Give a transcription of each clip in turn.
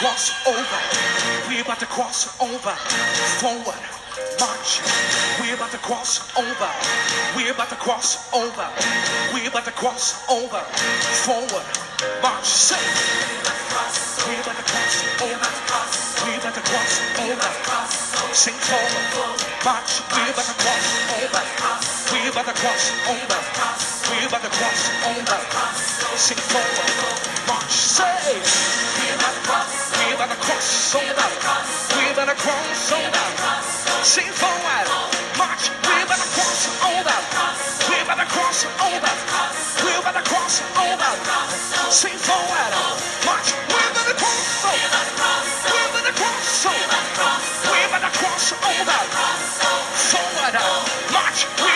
cross over. We're about to cross over. Forward. March. We're about to cross over. We're about to cross over. We're about to cross over. Forward. March. Say. We're about to cross over. We're about to cross over. Sing forward. March. We about to cross over. We about to cross over. We about to cross over. Sing forward. March. Say. We're gonna cross over. We're gonna cross over. Sing forward. March. We're gonna cross over. We're gonna cross over. Cross over. Sing forward. March. We're gonna cross over. We're gonna cross over. We're gonna cross March.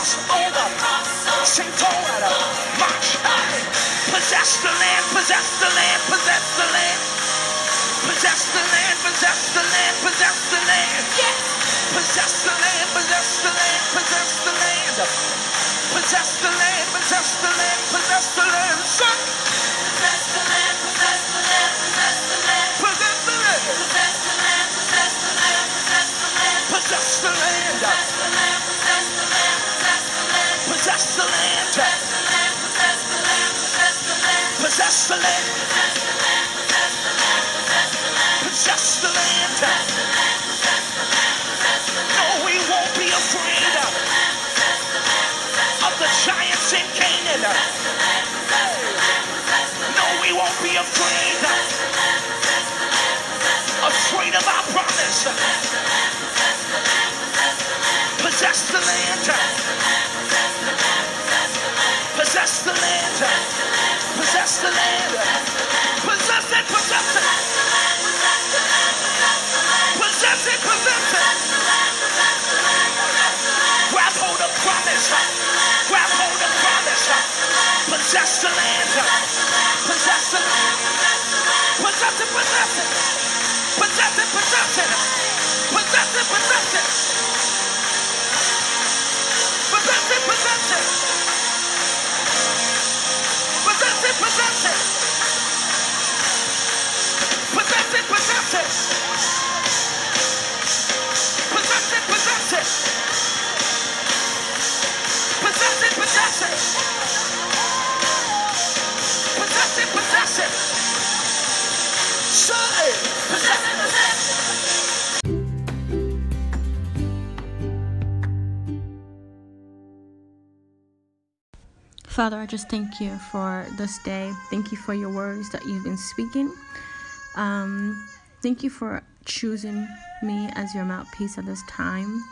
About to cross over. Sing forward. March. Possess the land. Possess the land. Possess the land. Possess the land, possess the land, possess the land. Possess the land, possess the land, possess the land. Possess the land, possess the land, possess the land. Son. Possess the land, possess the land, possess the land. Possess the land. Possess the land, possess the land, possess the land. Possess the land. Possess the land. Possess the land. Possess the land. Possess the land. No, we won't be afraid of the giants in Canaan. No, we won't be afraid. Afraid of our promise. Possess the land. Possess the land. Possess the land. Possess it, possess it. Possess it, possess it. Grab hold of promise. Grab hold of promise. Possess the land. Possess the land. Possess it, possess it. Possess it, possess it. Possess it, possess it. Possess it, possess it. It, possess it. Possess it, possess it. Possess it, possess it. Possess it, possess it. Possess it, possess it. Say, possess it, possess it. Father, I just thank you for this day. Thank you for your words that you've been speaking. Um, thank you for choosing me as your mouthpiece at this time.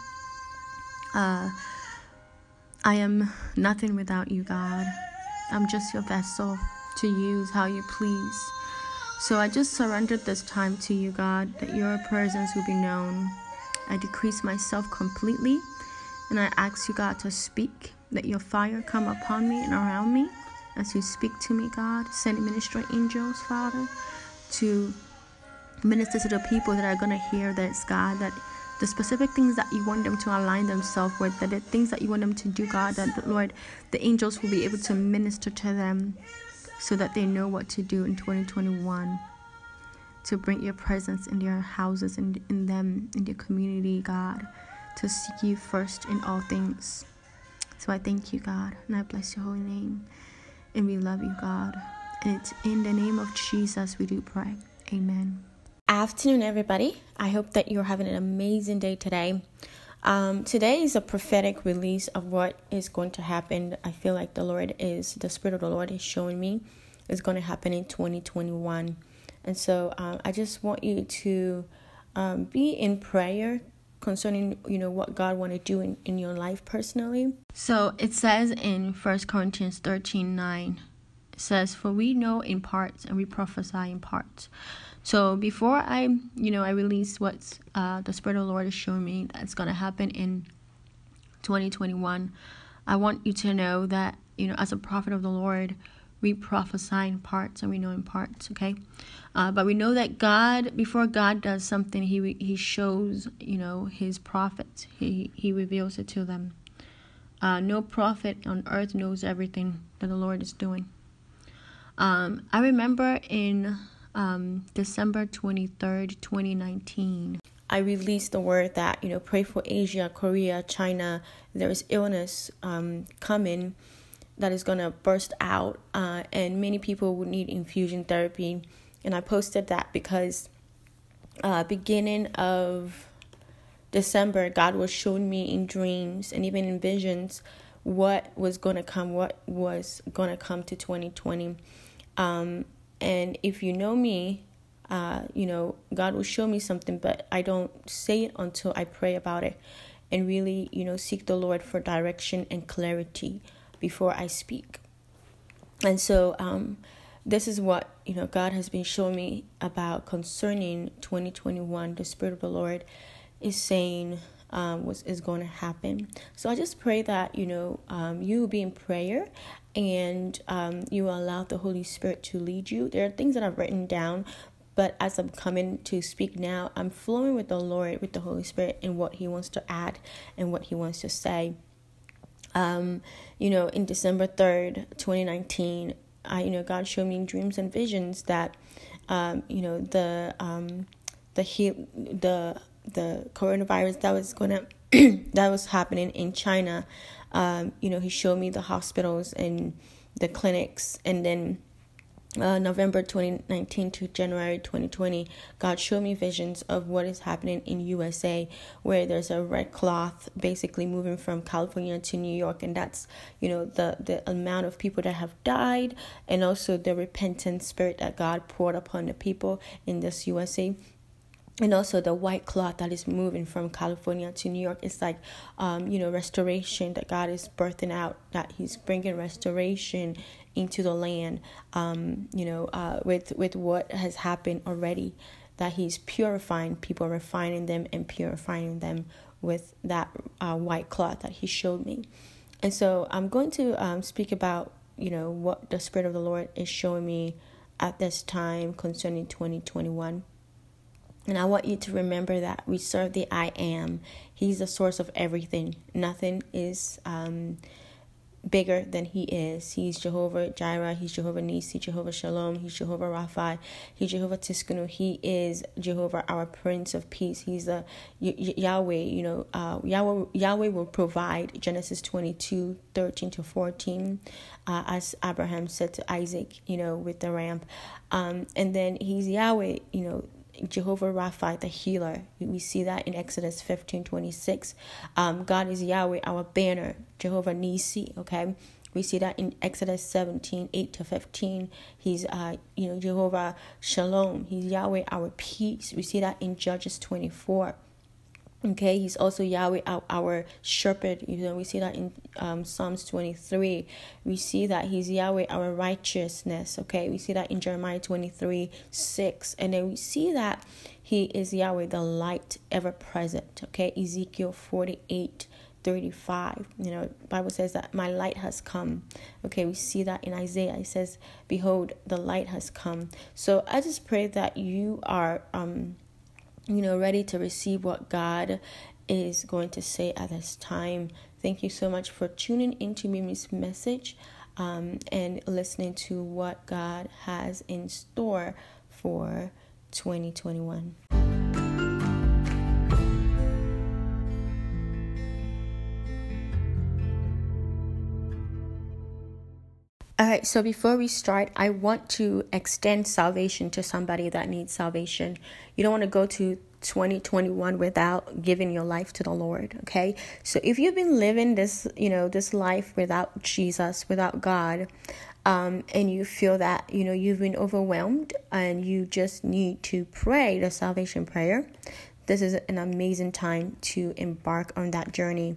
Uh, I am nothing without you, God. I'm just your vessel to use how you please. So I just surrendered this time to you, God, that your presence will be known. I decrease myself completely and I ask you, God, to speak. Let your fire come upon me and around me as you speak to me, God. Send ministry angels, Father, to minister to the people that are going to hear this, God, that the specific things that you want them to align themselves with, that the things that you want them to do, God, that the Lord, the angels will be able to minister to them so that they know what to do in 2021 to bring your presence in their houses and in them, in their community, God, to seek you first in all things. So I thank you, God, and I bless your holy name. And we love you, God. And it's in the name of Jesus we do pray. Amen. Afternoon, everybody. I hope that you're having an amazing day today. Um, today is a prophetic release of what is going to happen. I feel like the Lord is, the Spirit of the Lord is showing me is going to happen in 2021. And so um, I just want you to um, be in prayer concerning you know what god want to do in, in your life personally. So it says in First corinthians 13 9 it says for we know in parts and we prophesy in parts. So before i you know i release what uh, the spirit of the lord is showing me that's going to happen in 2021 i want you to know that you know as a prophet of the lord we prophesy in parts and we know in parts okay uh, but we know that god before god does something he he shows you know his prophets he he reveals it to them Uh, no prophet on earth knows everything that the Lord is doing. Um, I remember in um, December 23rd, 2019, I released the word that, you know, pray for Asia, Korea, China. There is illness um, coming that is going to burst out, uh, and many people would need infusion therapy. And I posted that because uh, beginning of December, God was showing me in dreams and even in visions what was going to come, what was going to come to 2020. Um, and if you know me, uh, you know, God will show me something, but I don't say it until I pray about it and really, you know, seek the Lord for direction and clarity before I speak. And so, um, this is what you know God has been showing me about concerning 2021. The Spirit of the Lord is saying um, what is going to happen. So I just pray that you know um, you be in prayer and um, you allow the Holy Spirit to lead you. There are things that I've written down, but as I'm coming to speak now, I'm flowing with the Lord, with the Holy Spirit, and what He wants to add and what He wants to say. Um, you know, in December 3rd, 2019, I, you know, God showed me in dreams and visions that, um, you know, the, um, the, he- the, the coronavirus that was going to, that was happening in China, um, you know, he showed me the hospitals and the clinics and then uh, November 2019 to January 2020, God showed me visions of what is happening in USA, where there's a red cloth basically moving from California to New York, and that's you know the the amount of people that have died, and also the repentant spirit that God poured upon the people in this USA and also the white cloth that is moving from California to New York is like, um, you know, restoration that God is birthing out, that He's bringing restoration into the land, um, you know, uh, with with what has happened already, that He's purifying people, refining them, and purifying them with that uh, white cloth that He showed me, and so I'm going to um, speak about you know what the Spirit of the Lord is showing me at this time concerning 2021. And I want you to remember that we serve the I am. He's the source of everything. Nothing is um, bigger than He is. He's Jehovah Jireh. He's Jehovah Nisi, Jehovah Shalom. He's Jehovah Rapha. He's Jehovah Tsidkenu. He is Jehovah, our Prince of Peace. He's the y- Yahweh. You know, uh, Yahweh, Yahweh will provide. Genesis 22, 13 to 14, uh, as Abraham said to Isaac, you know, with the ramp. Um, and then He's Yahweh, you know, Jehovah Rapha, the healer. We see that in Exodus 15 26. Um, God is Yahweh, our banner, Jehovah Nisi, okay? We see that in Exodus 17 8 to 15. He's, uh, you know, Jehovah Shalom. He's Yahweh, our peace. We see that in Judges 24. Okay, he's also Yahweh, our, our shepherd. You know, we see that in um, Psalms 23. We see that he's Yahweh, our righteousness. Okay, we see that in Jeremiah 23 6. And then we see that he is Yahweh, the light ever present. Okay, Ezekiel 48 35 you know bible says that my light has come okay we see that in isaiah it says behold the light has come so i just pray that you are um you know, ready to receive what God is going to say at this time. Thank you so much for tuning into Mimi's message um, and listening to what God has in store for 2021. All right, so before we start, I want to extend salvation to somebody that needs salvation. You don't want to go to 2021 without giving your life to the Lord, okay? So if you've been living this, you know, this life without Jesus, without God, um, and you feel that, you know, you've been overwhelmed and you just need to pray the salvation prayer, this is an amazing time to embark on that journey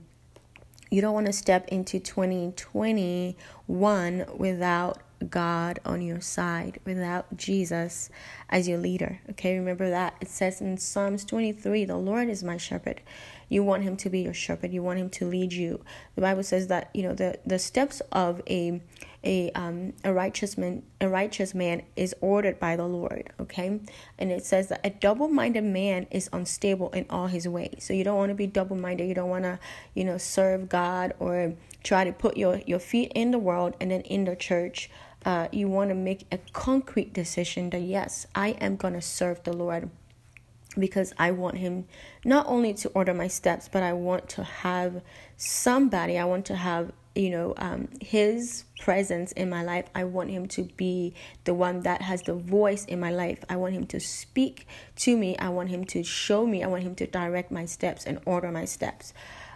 you don't want to step into 2021 without God on your side, without Jesus as your leader. Okay, remember that. It says in Psalms 23 the Lord is my shepherd. You want him to be your shepherd, you want him to lead you. The Bible says that, you know, the, the steps of a a um, a righteous man a righteous man is ordered by the Lord. Okay, and it says that a double minded man is unstable in all his ways. So you don't want to be double minded. You don't want to you know serve God or try to put your your feet in the world and then in the church. Uh, you want to make a concrete decision that yes, I am going to serve the Lord because I want him not only to order my steps, but I want to have somebody, I want to have, you know, um, his presence in my life. I want him to be the one that has the voice in my life. I want him to speak to me. I want him to show me. I want him to direct my steps and order my steps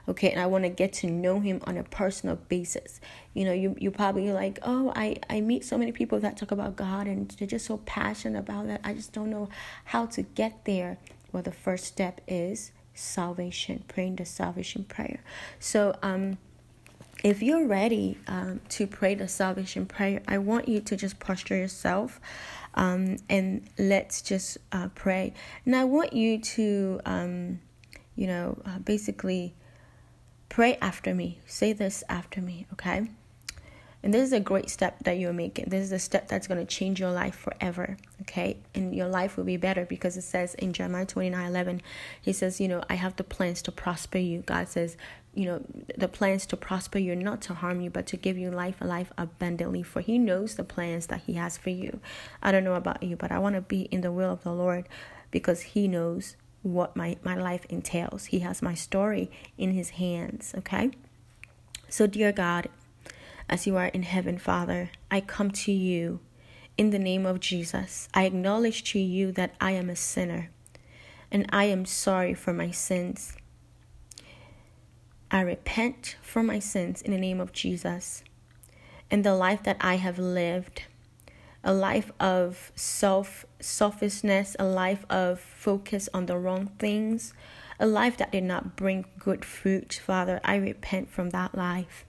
okay and i want to get to know him on a personal basis you know you you probably like oh i i meet so many people that talk about god and they're just so passionate about that i just don't know how to get there well the first step is salvation praying the salvation prayer so um if you're ready um, to pray the salvation prayer, I want you to just posture yourself um, and let's just uh, pray. And I want you to, um, you know, uh, basically Pray after me. Say this after me, okay? And this is a great step that you're making. This is a step that's going to change your life forever, okay? And your life will be better because it says in Jeremiah 29 11, He says, You know, I have the plans to prosper you. God says, You know, the plans to prosper you, not to harm you, but to give you life and life abundantly. For He knows the plans that He has for you. I don't know about you, but I want to be in the will of the Lord because He knows what my, my life entails. He has my story in his hands, okay? So, dear God, as you are in heaven, Father, I come to you in the name of Jesus. I acknowledge to you that I am a sinner and I am sorry for my sins. I repent for my sins in the name of Jesus and the life that I have lived a life of self selfishness, a life of focus on the wrong things, a life that did not bring good fruit, Father, I repent from that life.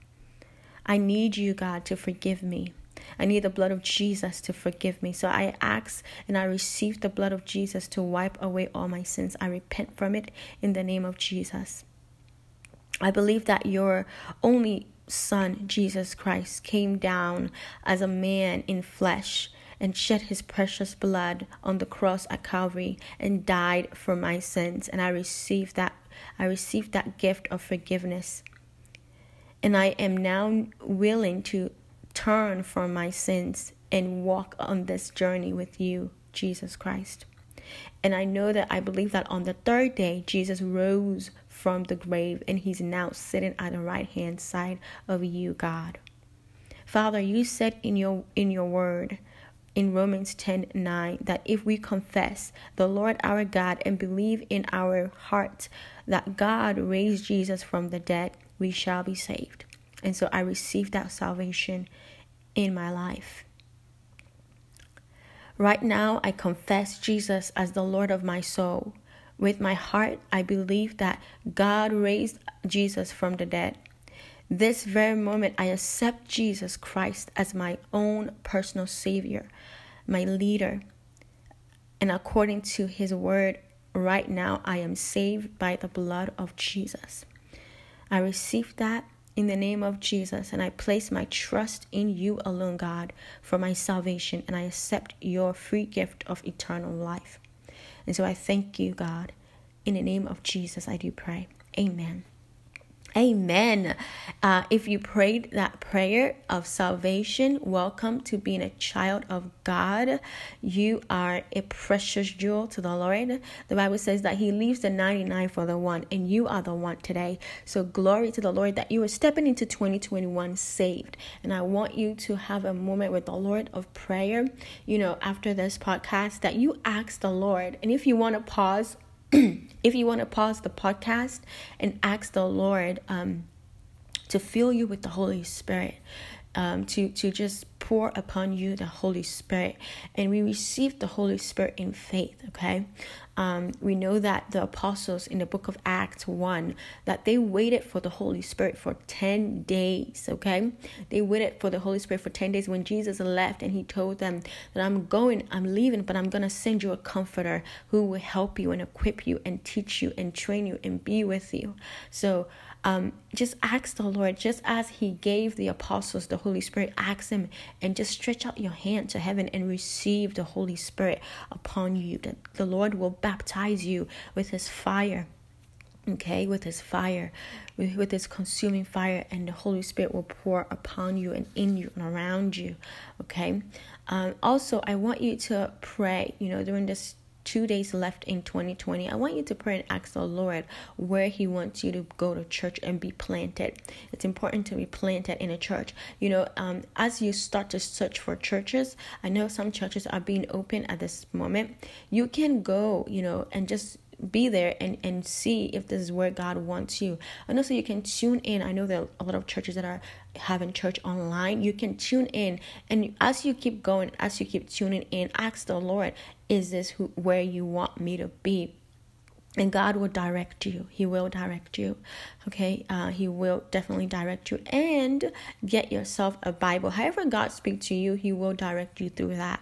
I need you, God, to forgive me. I need the blood of Jesus to forgive me. So I ask and I receive the blood of Jesus to wipe away all my sins. I repent from it in the name of Jesus. I believe that your only Son, Jesus Christ, came down as a man in flesh and shed his precious blood on the cross at Calvary and died for my sins. And I received that I received that gift of forgiveness. And I am now willing to turn from my sins and walk on this journey with you Jesus Christ. And I know that I believe that on the third day Jesus rose from the grave and he's now sitting at the right hand side of you God Father you said in your in your word in Romans 10 9 that if we confess the Lord our God and believe in our heart that God raised Jesus from the dead, we shall be saved. And so I received that salvation in my life. Right now, I confess Jesus as the Lord of my soul. With my heart, I believe that God raised Jesus from the dead. This very moment, I accept Jesus Christ as my own personal Savior, my leader. And according to His word, right now, I am saved by the blood of Jesus. I receive that in the name of Jesus, and I place my trust in you alone, God, for my salvation, and I accept your free gift of eternal life. And so I thank you, God. In the name of Jesus, I do pray. Amen. Amen. Uh, if you prayed that prayer of salvation, welcome to being a child of God. You are a precious jewel to the Lord. The Bible says that He leaves the 99 for the one, and you are the one today. So, glory to the Lord that you are stepping into 2021 saved. And I want you to have a moment with the Lord of prayer, you know, after this podcast, that you ask the Lord. And if you want to pause, if you want to pause the podcast and ask the Lord um, to fill you with the Holy Spirit, um, to to just pour upon you the Holy Spirit. And we receive the Holy Spirit in faith, okay? Um, we know that the apostles in the book of Acts 1 that they waited for the Holy Spirit for 10 days, okay? They waited for the Holy Spirit for 10 days when Jesus left and he told them that I'm going, I'm leaving, but I'm going to send you a comforter who will help you and equip you and teach you and train you and be with you. So, um, just ask the Lord, just as He gave the apostles the Holy Spirit, ask Him and just stretch out your hand to heaven and receive the Holy Spirit upon you. That the Lord will baptize you with His fire okay with his fire with, with his consuming fire and the holy spirit will pour upon you and in you and around you okay um, also i want you to pray you know during this two days left in 2020, I want you to pray and ask the Lord where He wants you to go to church and be planted. It's important to be planted in a church. You know, um, as you start to search for churches, I know some churches are being open at this moment. You can go, you know, and just be there and and see if this is where God wants you. And also you can tune in. I know there are a lot of churches that are having church online. You can tune in and as you keep going, as you keep tuning in, ask the Lord, is this who where you want me to be? and God will direct you. He will direct you. Okay, uh, He will definitely direct you. And get yourself a Bible. However, God speaks to you, He will direct you through that.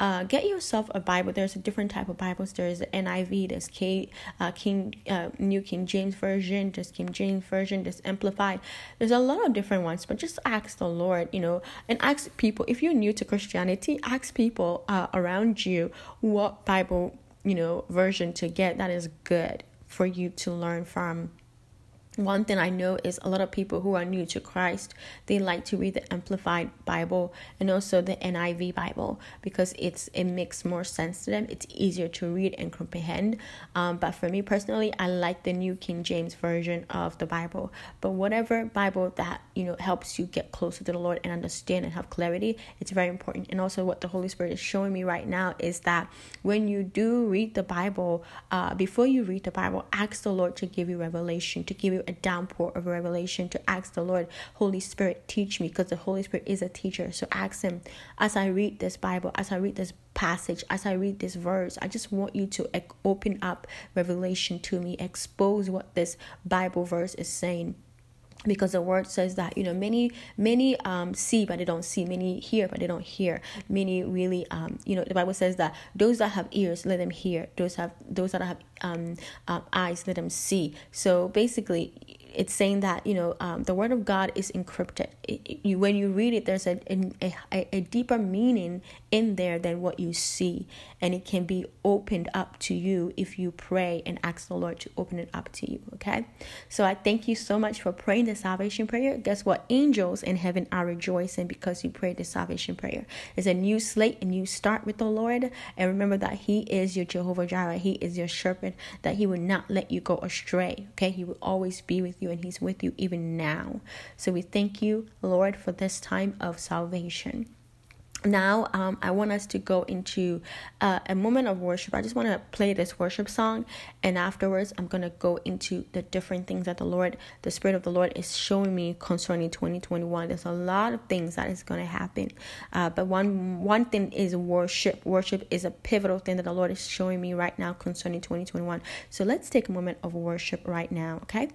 Uh, get yourself a Bible. There's a different type of Bibles. There's NIV. There's K, uh, King, uh, New King James Version. There's King James Version. There's Amplified. There's a lot of different ones. But just ask the Lord, you know, and ask people. If you're new to Christianity, ask people uh, around you what Bible you know version to get that is good for you to learn from one thing I know is a lot of people who are new to Christ, they like to read the Amplified Bible and also the NIV Bible because it's it makes more sense to them. It's easier to read and comprehend. Um, but for me personally, I like the New King James version of the Bible. But whatever Bible that you know helps you get closer to the Lord and understand and have clarity, it's very important. And also, what the Holy Spirit is showing me right now is that when you do read the Bible, uh, before you read the Bible, ask the Lord to give you revelation, to give you a downpour of revelation to ask the Lord, Holy Spirit, teach me, because the Holy Spirit is a teacher. So ask Him as I read this Bible, as I read this passage, as I read this verse, I just want you to open up revelation to me, expose what this Bible verse is saying because the word says that you know many many um see but they don't see. Many hear but they don't hear. Many really um you know the bible says that those that have ears let them hear. Those have those that have um, um eyes let them see. So basically it's saying that you know um, the word of God is encrypted. It, it, you, when you read it, there's a, a, a deeper meaning in there than what you see, and it can be opened up to you if you pray and ask the Lord to open it up to you. Okay, so I thank you so much for praying the salvation prayer. Guess what? Angels in heaven are rejoicing because you prayed the salvation prayer. It's a new slate, a new start with the Lord, and remember that He is your Jehovah Jireh. He is your shepherd. That He will not let you go astray. Okay, He will always be with you you and He's with you even now. So we thank you, Lord, for this time of salvation. Now um, i want us to go into uh, a moment of worship. I just want to play this worship song and afterwards i'm going to go into the different things that the lord the spirit of the lord is showing me concerning 2021 there's a lot of things that is going to happen uh, but one one thing is worship. Worship is a pivotal thing that the lord is showing me right now concerning 2021 so let's take a moment of worship right now okay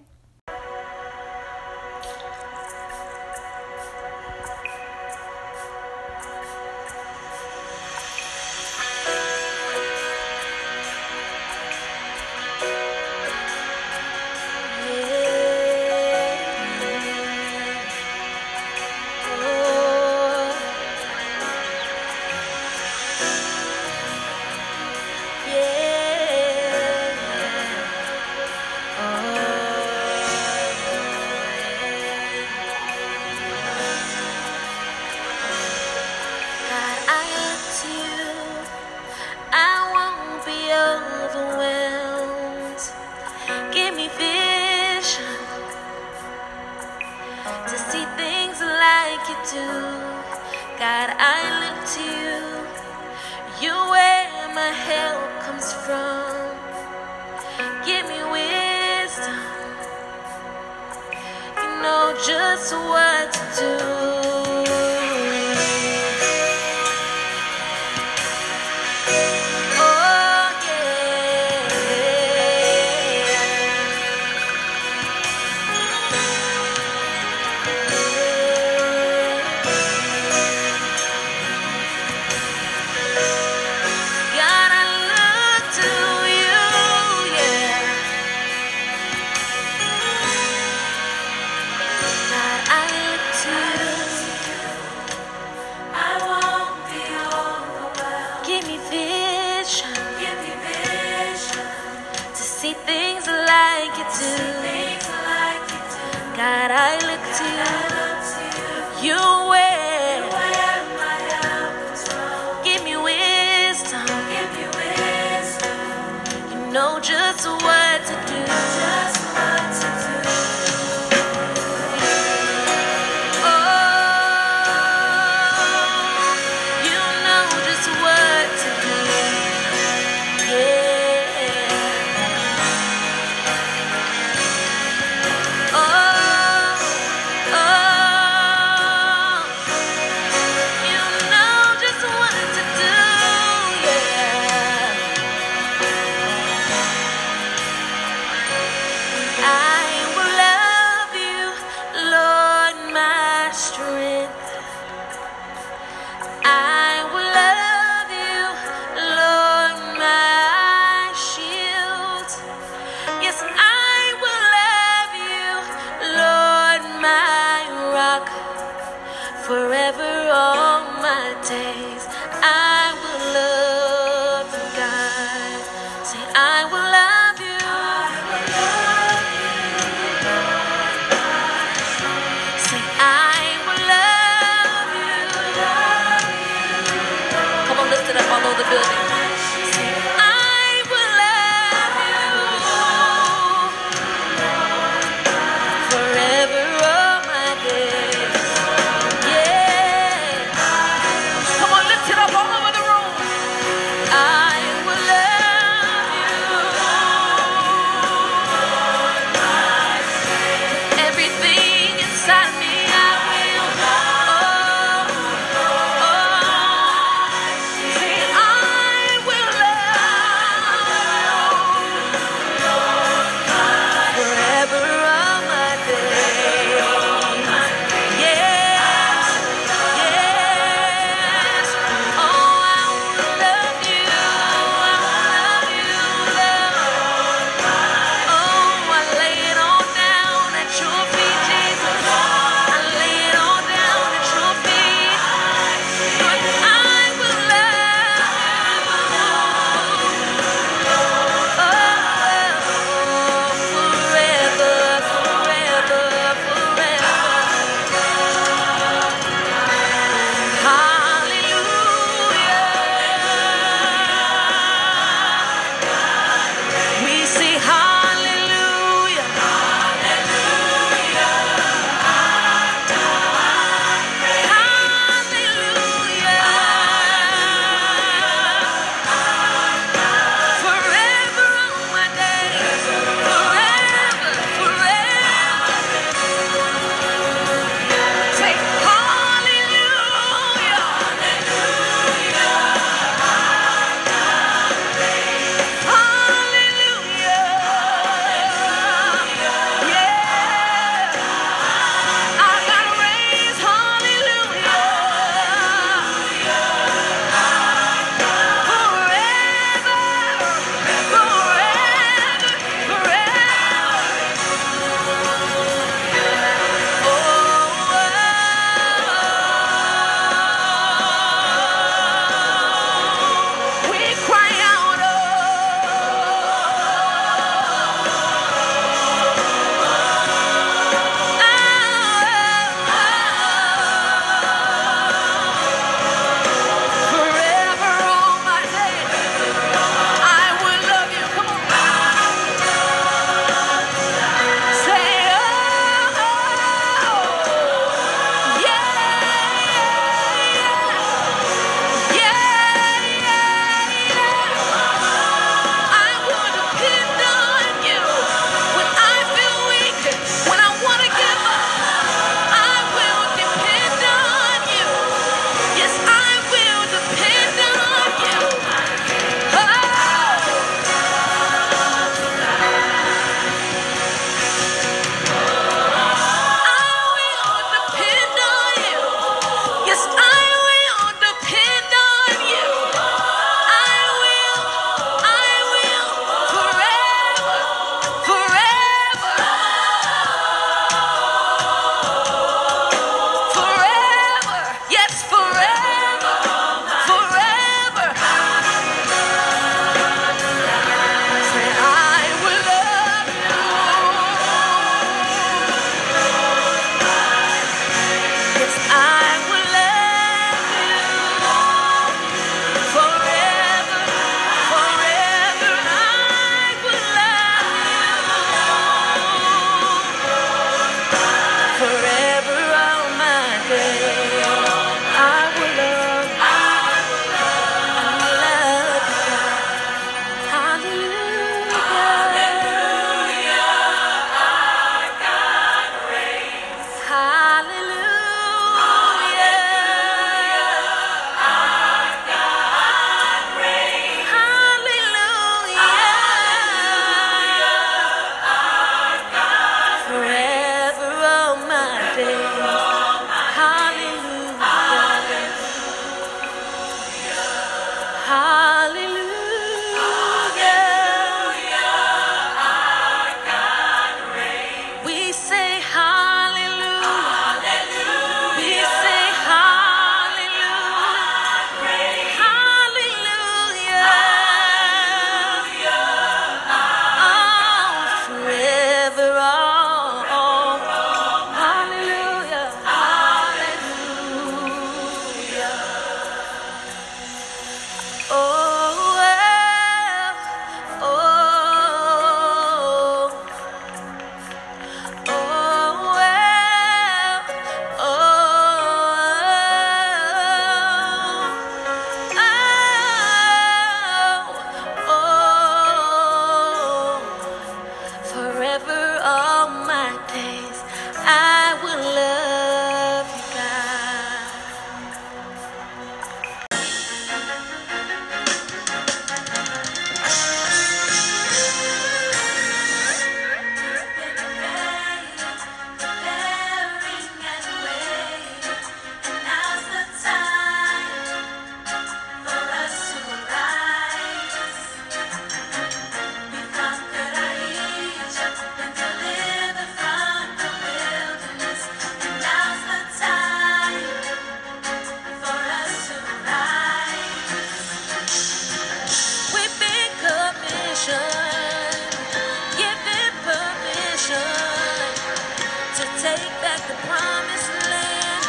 take back the promised land,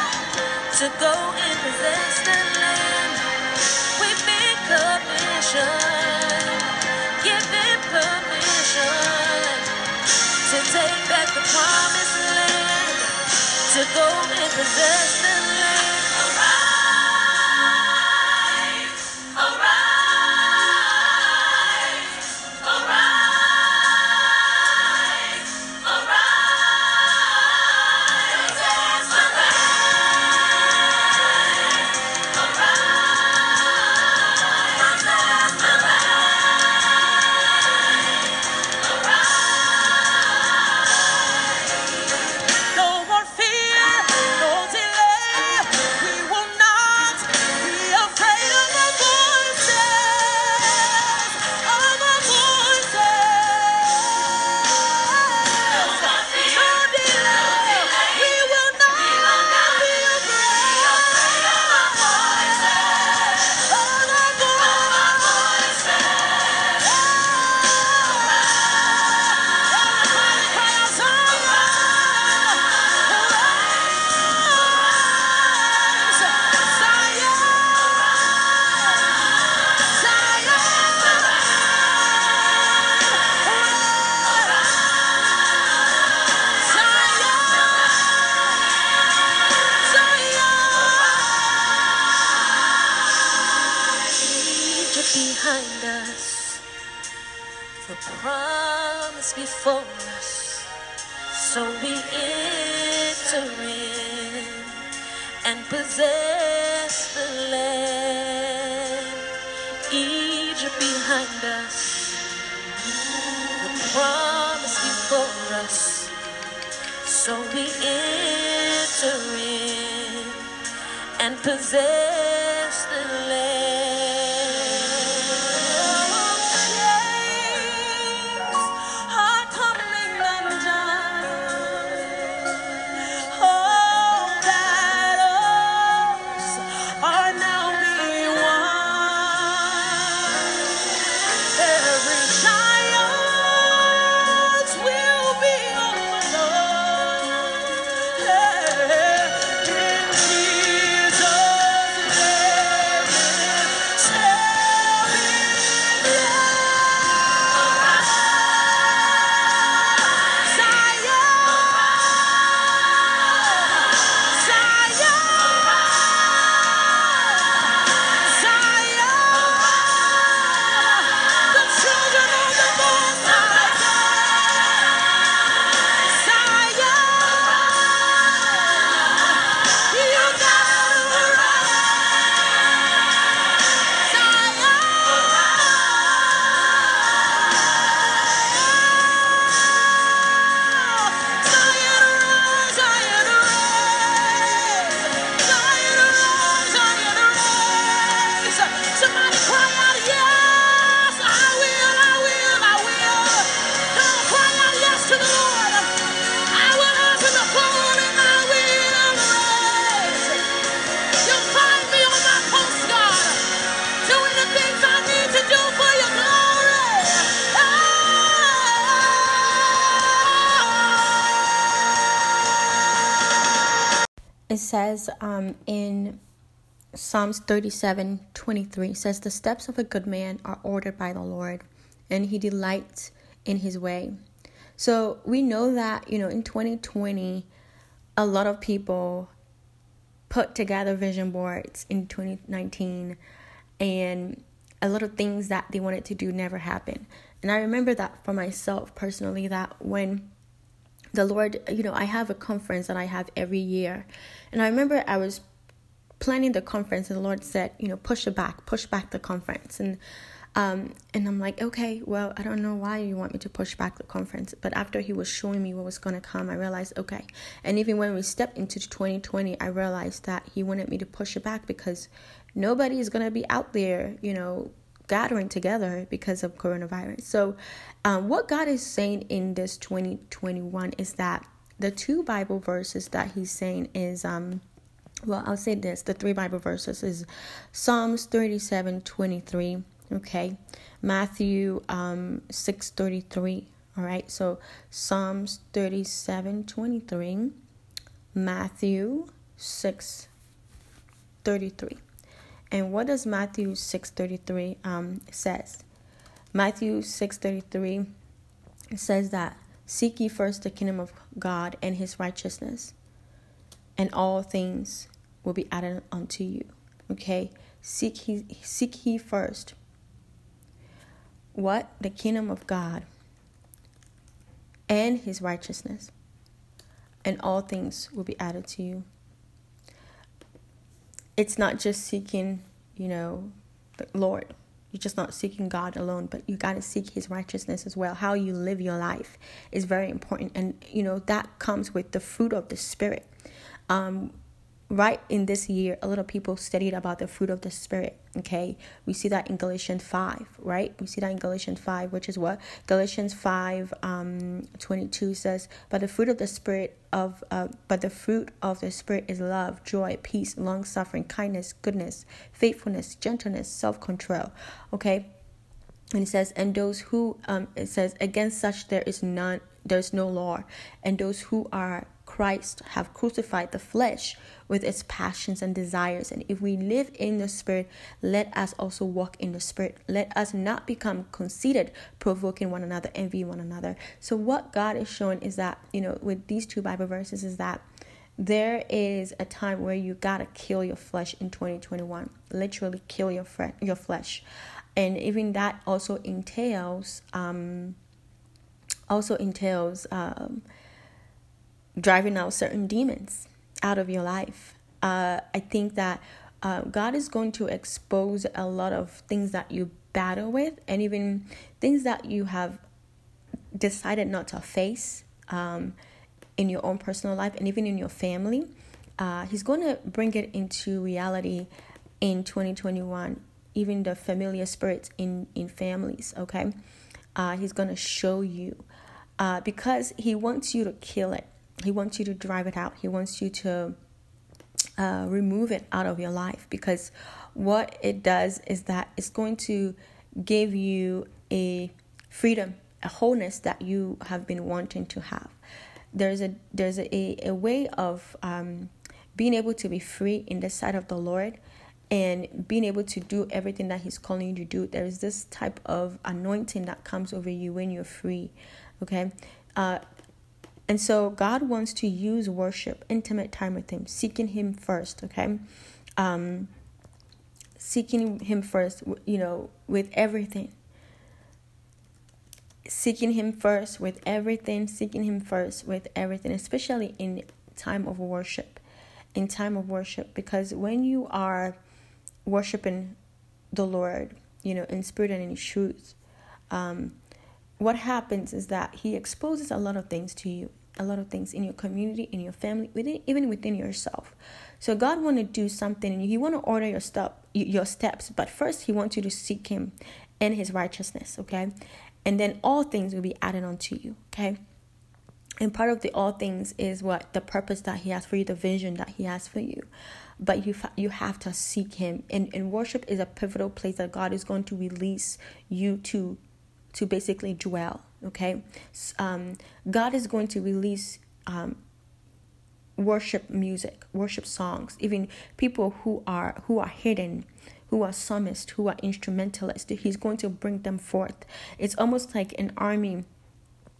to go and possess the land. We make a mission, give it permission to take back the promised land, to go and possess the land. Says um, in Psalms 37 23 says, The steps of a good man are ordered by the Lord, and he delights in his way. So we know that, you know, in 2020, a lot of people put together vision boards in 2019, and a lot of things that they wanted to do never happened. And I remember that for myself personally, that when the Lord, you know, I have a conference that I have every year. And I remember I was planning the conference and the Lord said, you know, push it back, push back the conference. And um and I'm like, okay, well, I don't know why you want me to push back the conference. But after he was showing me what was gonna come, I realized, okay. And even when we stepped into 2020, I realized that he wanted me to push it back because nobody is gonna be out there, you know, gathering together because of coronavirus. So, um, what God is saying in this 2021 is that the two Bible verses that He's saying is, um, well, I'll say this the three Bible verses is Psalms 37 23, okay, Matthew um, 6 33. All right, so Psalms 37 23, Matthew 6 6:33. And what does Matthew 6:33 um says? Matthew 6:33 says that seek ye first the kingdom of God and his righteousness, and all things will be added unto you. Okay? Seek he seek he first what? The kingdom of God and his righteousness, and all things will be added to you. It's not just seeking, you know, the Lord. You're just not seeking God alone, but you got to seek his righteousness as well. How you live your life is very important. And, you know, that comes with the fruit of the Spirit. Um, right in this year, a lot of people studied about the fruit of the Spirit. Okay, we see that in Galatians 5, right? We see that in Galatians 5, which is what? Galatians 5 um, 22 says, But the fruit of the Spirit of, uh, but the fruit of the Spirit is love, joy, peace, long suffering, kindness, goodness, faithfulness, gentleness, self control. Okay, and it says, and those who, um, it says, against such there is none, there's no law, and those who are Christ have crucified the flesh with its passions and desires. And if we live in the Spirit, let us also walk in the Spirit. Let us not become conceited, provoking one another, envy one another. So, what God is showing is that, you know, with these two Bible verses, is that there is a time where you gotta kill your flesh in 2021 literally kill your fre- your flesh and even that also entails um also entails um driving out certain demons out of your life. Uh, I think that uh, God is going to expose a lot of things that you battle with, and even things that you have decided not to face um, in your own personal life and even in your family. Uh, he's going to bring it into reality in 2021, even the familiar spirits in, in families, okay? Uh, he's going to show you uh, because he wants you to kill it. He wants you to drive it out. He wants you to uh, remove it out of your life because what it does is that it's going to give you a freedom, a wholeness that you have been wanting to have. There's a there's a, a, way of um, being able to be free in the sight of the Lord and being able to do everything that He's calling you to do. There is this type of anointing that comes over you when you're free. Okay, uh, and so God wants to use worship, intimate time with Him, seeking Him first, okay? Um, seeking Him first, you know, with everything. Seeking Him first with everything, seeking Him first with everything, especially in time of worship. In time of worship, because when you are worshiping the Lord, you know, in spirit and in truth, um, what happens is that he exposes a lot of things to you a lot of things in your community in your family within even within yourself. So god want to do something and he want to order your step your steps but first he wants you to seek him and his righteousness okay? And then all things will be added unto you okay? And part of the all things is what? The purpose that he has for you the vision that he has for you. But you you have to seek him. And, and worship is a pivotal place that god is going to release you to to basically dwell. Okay, um, God is going to release um, worship music, worship songs, even people who are who are hidden, who are psalmists, who are instrumentalists. He's going to bring them forth. It's almost like an army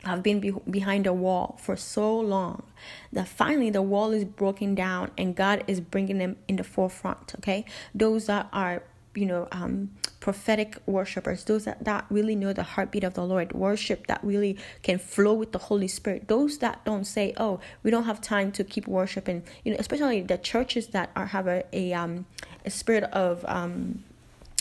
have been be- behind a wall for so long that finally the wall is broken down and God is bringing them in the forefront. Okay, those that are you know um, prophetic worshipers those that, that really know the heartbeat of the lord worship that really can flow with the holy spirit. Those that don't say oh we don't have time to keep worshiping you know especially the churches that are have a, a um a spirit of um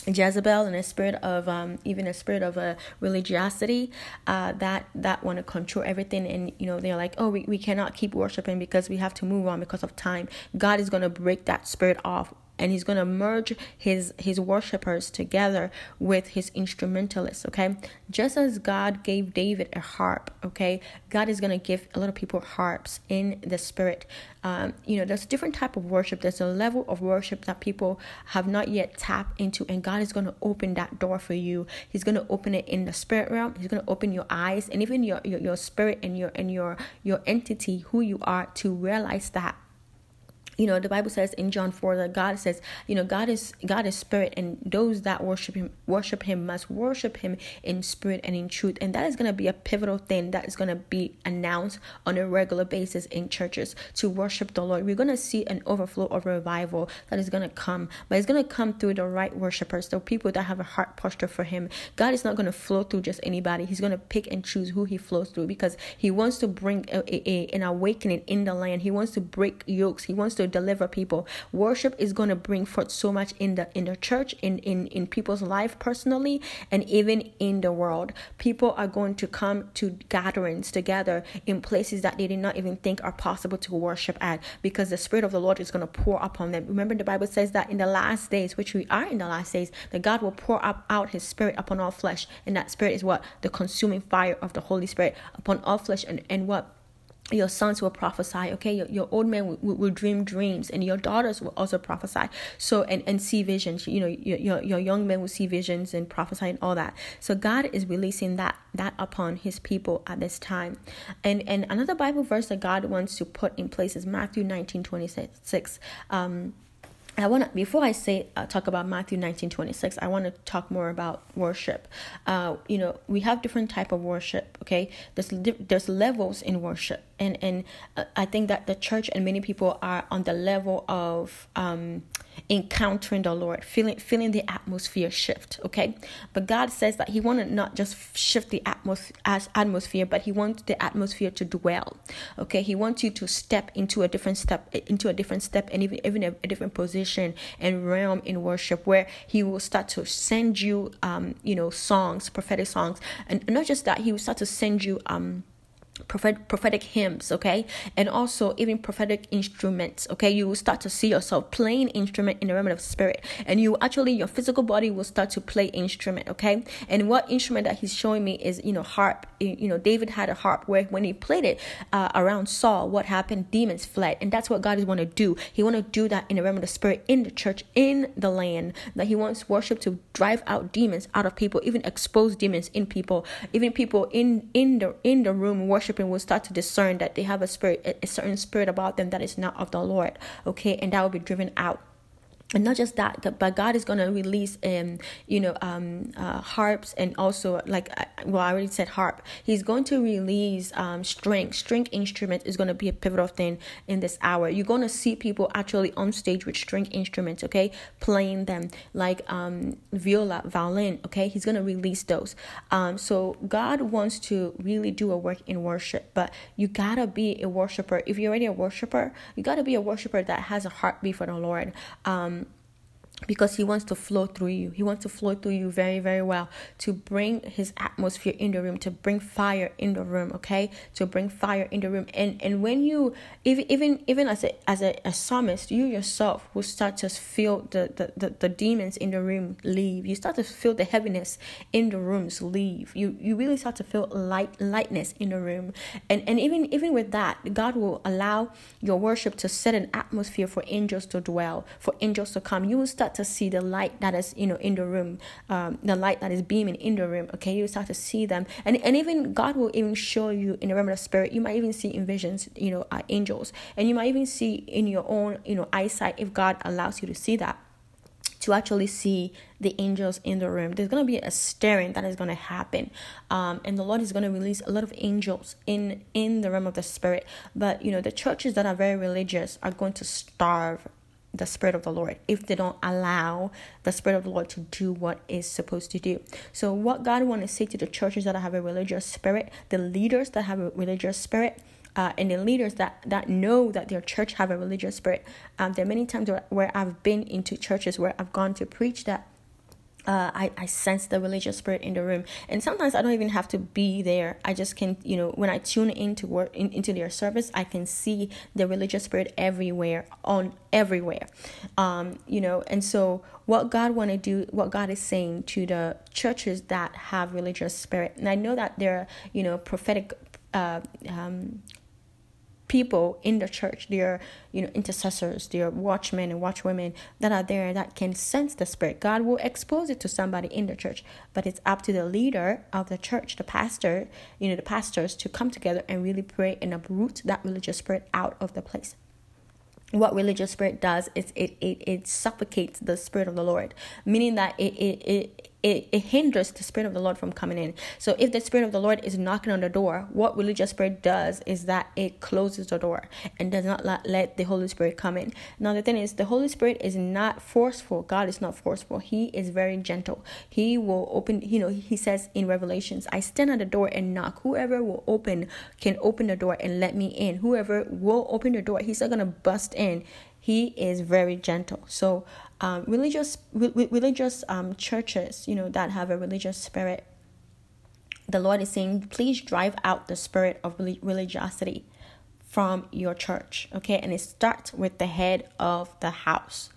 Jezebel and a spirit of um, even a spirit of a uh, religiosity uh, that that want to control everything and you know they're like oh we, we cannot keep worshiping because we have to move on because of time. God is going to break that spirit off and he's going to merge his his worshipers together with his instrumentalists okay? Just as god gave david a harp okay? God is going to give a lot of people harps in the spirit. Um, you know there's a different type of worship. There's a level of worship that people have not yet tapped into and god is going to open that door for you. He's going to open it in the spirit realm. He's going to open your eyes and even your, your your spirit and your and your your entity who you are to realize that you know the bible says in john 4 that god says you know god is god is spirit and those that worship him worship him must worship him in spirit and in truth. And that is going to be a pivotal thing that is going to be announced on a regular basis in churches to worship the lord. We're going to see an overflow of revival that is going to come but it's going to come through the right worshipers the people that have a heart posture for him. God is not going to flow through just anybody. He's going to pick and choose who he flows through because he wants to bring a, a, a, an awakening in the land. He wants to break yokes. He wants to to deliver people. Worship is going to bring forth so much in the in the church, in in in people's life personally, and even in the world. People are going to come to gatherings together in places that they did not even think are possible to worship at, because the spirit of the Lord is going to pour upon them. Remember, the Bible says that in the last days, which we are in the last days, that God will pour up out His Spirit upon all flesh, and that Spirit is what the consuming fire of the Holy Spirit upon all flesh, and and what your sons will prophesy okay? Your, your old men will, will, dream dreams and your daughters will also prophesy. So and, and see visions. You know your, your, your young men will see visions and prophesy and all that. So god is releasing that that upon his people at this time. And and another bible verse that god wants to put in place is matthew 19 26 um I want to before I say uh, talk about Matthew 19 26 I want to talk more about worship. Uh you know we have different type of worship okay? There's there's levels in worship and and uh, I think that the church and many people are on the level of um encountering the Lord, feeling feeling the atmosphere shift. Okay, but God says that He wanted not just shift the atmosphere, atmosphere, but He wants the atmosphere to dwell. Okay, He wants you to step into a different step, into a different step, and even even a, a different position and realm in worship, where He will start to send you, um, you know, songs, prophetic songs, and not just that, He will start to send you, um prophet, prophetic hymns okay? And also even prophetic instruments okay? You will start to see yourself playing instrument in the realm of spirit. And you actually your physical body will start to play instrument okay? And what instrument that he's showing me is you know harp. You know david had a harp where when he played it uh, around saul what happened? Demons fled. And that's what god is want to do. He want to do that in the realm of the spirit in the church in the land. That he wants worship to drive out demons out of people even expose demons in people even people in in the in the room worship worshiping will start to discern that they have a spirit, a certain spirit about them that is not of the Lord. Okay, and that will be driven out and not just that but god is going to release um you know um uh, harps and also like well i already said harp. He's going to release um string. String instrument is going to be a pivotal thing in this hour. You're going to see people actually on stage with string instruments okay? Playing them like um viola violin okay? He's going to release those. Um so god wants to really do a work in worship but you gotta be a worshiper. If you're already a worshiper you gotta be a worshiper that has a heartbeat for the lord. Um because he wants to flow through you. He wants to flow through you very, very well to bring his atmosphere in the room, to bring fire in the room, okay? To bring fire in the room. And and when you even even even as a as a, a psalmist, you yourself will start to feel the, the, the, the demons in the room leave. You start to feel the heaviness in the rooms leave. You you really start to feel light lightness in the room. And and even even with that, God will allow your worship to set an atmosphere for angels to dwell, for angels to come. You will start to see the light that is you know in the room um, the light that is beaming in the room okay? You start to see them. And and even god will even show you in the realm of the spirit. You might even see in visions you know uh, angels. And you might even see in your own you know eyesight if god allows you to see that to actually see the angels in the room. There's to be a stirring that is to happen, um, and the Lord is to release a lot of angels in in the realm of the spirit. But you know, the churches that are very religious are going to starve the spirit of the lord if they don't allow the spirit of the lord to do what is supposed to do. So what god want to say to the churches that have a religious spirit the leaders that have a religious spirit uh, and the leaders that that know that their church have a religious spirit um, there are many times where, where i've been into churches where i've gone to preach that uh, I, I sense the religious spirit in the room. And sometimes i don't even have to be there. I just can you know when i tune into work in, into their service i can see the religious spirit everywhere on everywhere. Um you know and so what god want to do what god is saying to the churches that have religious spirit and i know that there are you know prophetic uh, um, people in the church, their you know intercessors, their watchmen and watchwomen that are there that can sense the spirit. God will expose it to somebody in the church, but it's up to the leader of the church, the pastor, you know, the pastors to come together and really pray and uproot that religious spirit out of the place. what religious spirit does is it, it, it suffocates the spirit of the Lord, meaning that it, it, it it, it hinders the spirit of the Lord from coming in. So if the spirit of the Lord is knocking on the door, what religious spirit does is that it closes the door and does not let, let the Holy Spirit come in. Now the thing is the Holy Spirit is not forceful. God is not forceful. He is very gentle. He will open, you know, he says in Revelations, I stand at the door and knock. Whoever will open can open the door and let me in. Whoever will open the door, he's not gonna bust in he is very gentle so um, religious religious um, churches you know that have a religious spirit the lord is saying please drive out the spirit of religiosity from your church okay? And it starts with the head of the house.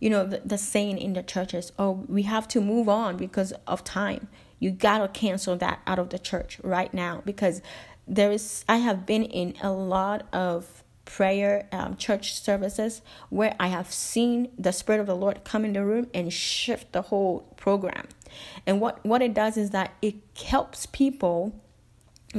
You know the, the saying in the churches oh we have to move on because of time. You gotta cancel that out of the church right now because there is i have been in a lot of prayer um, church services where I have seen the Spirit of the Lord come in the room and shift the whole program. And what, what it does is that it helps people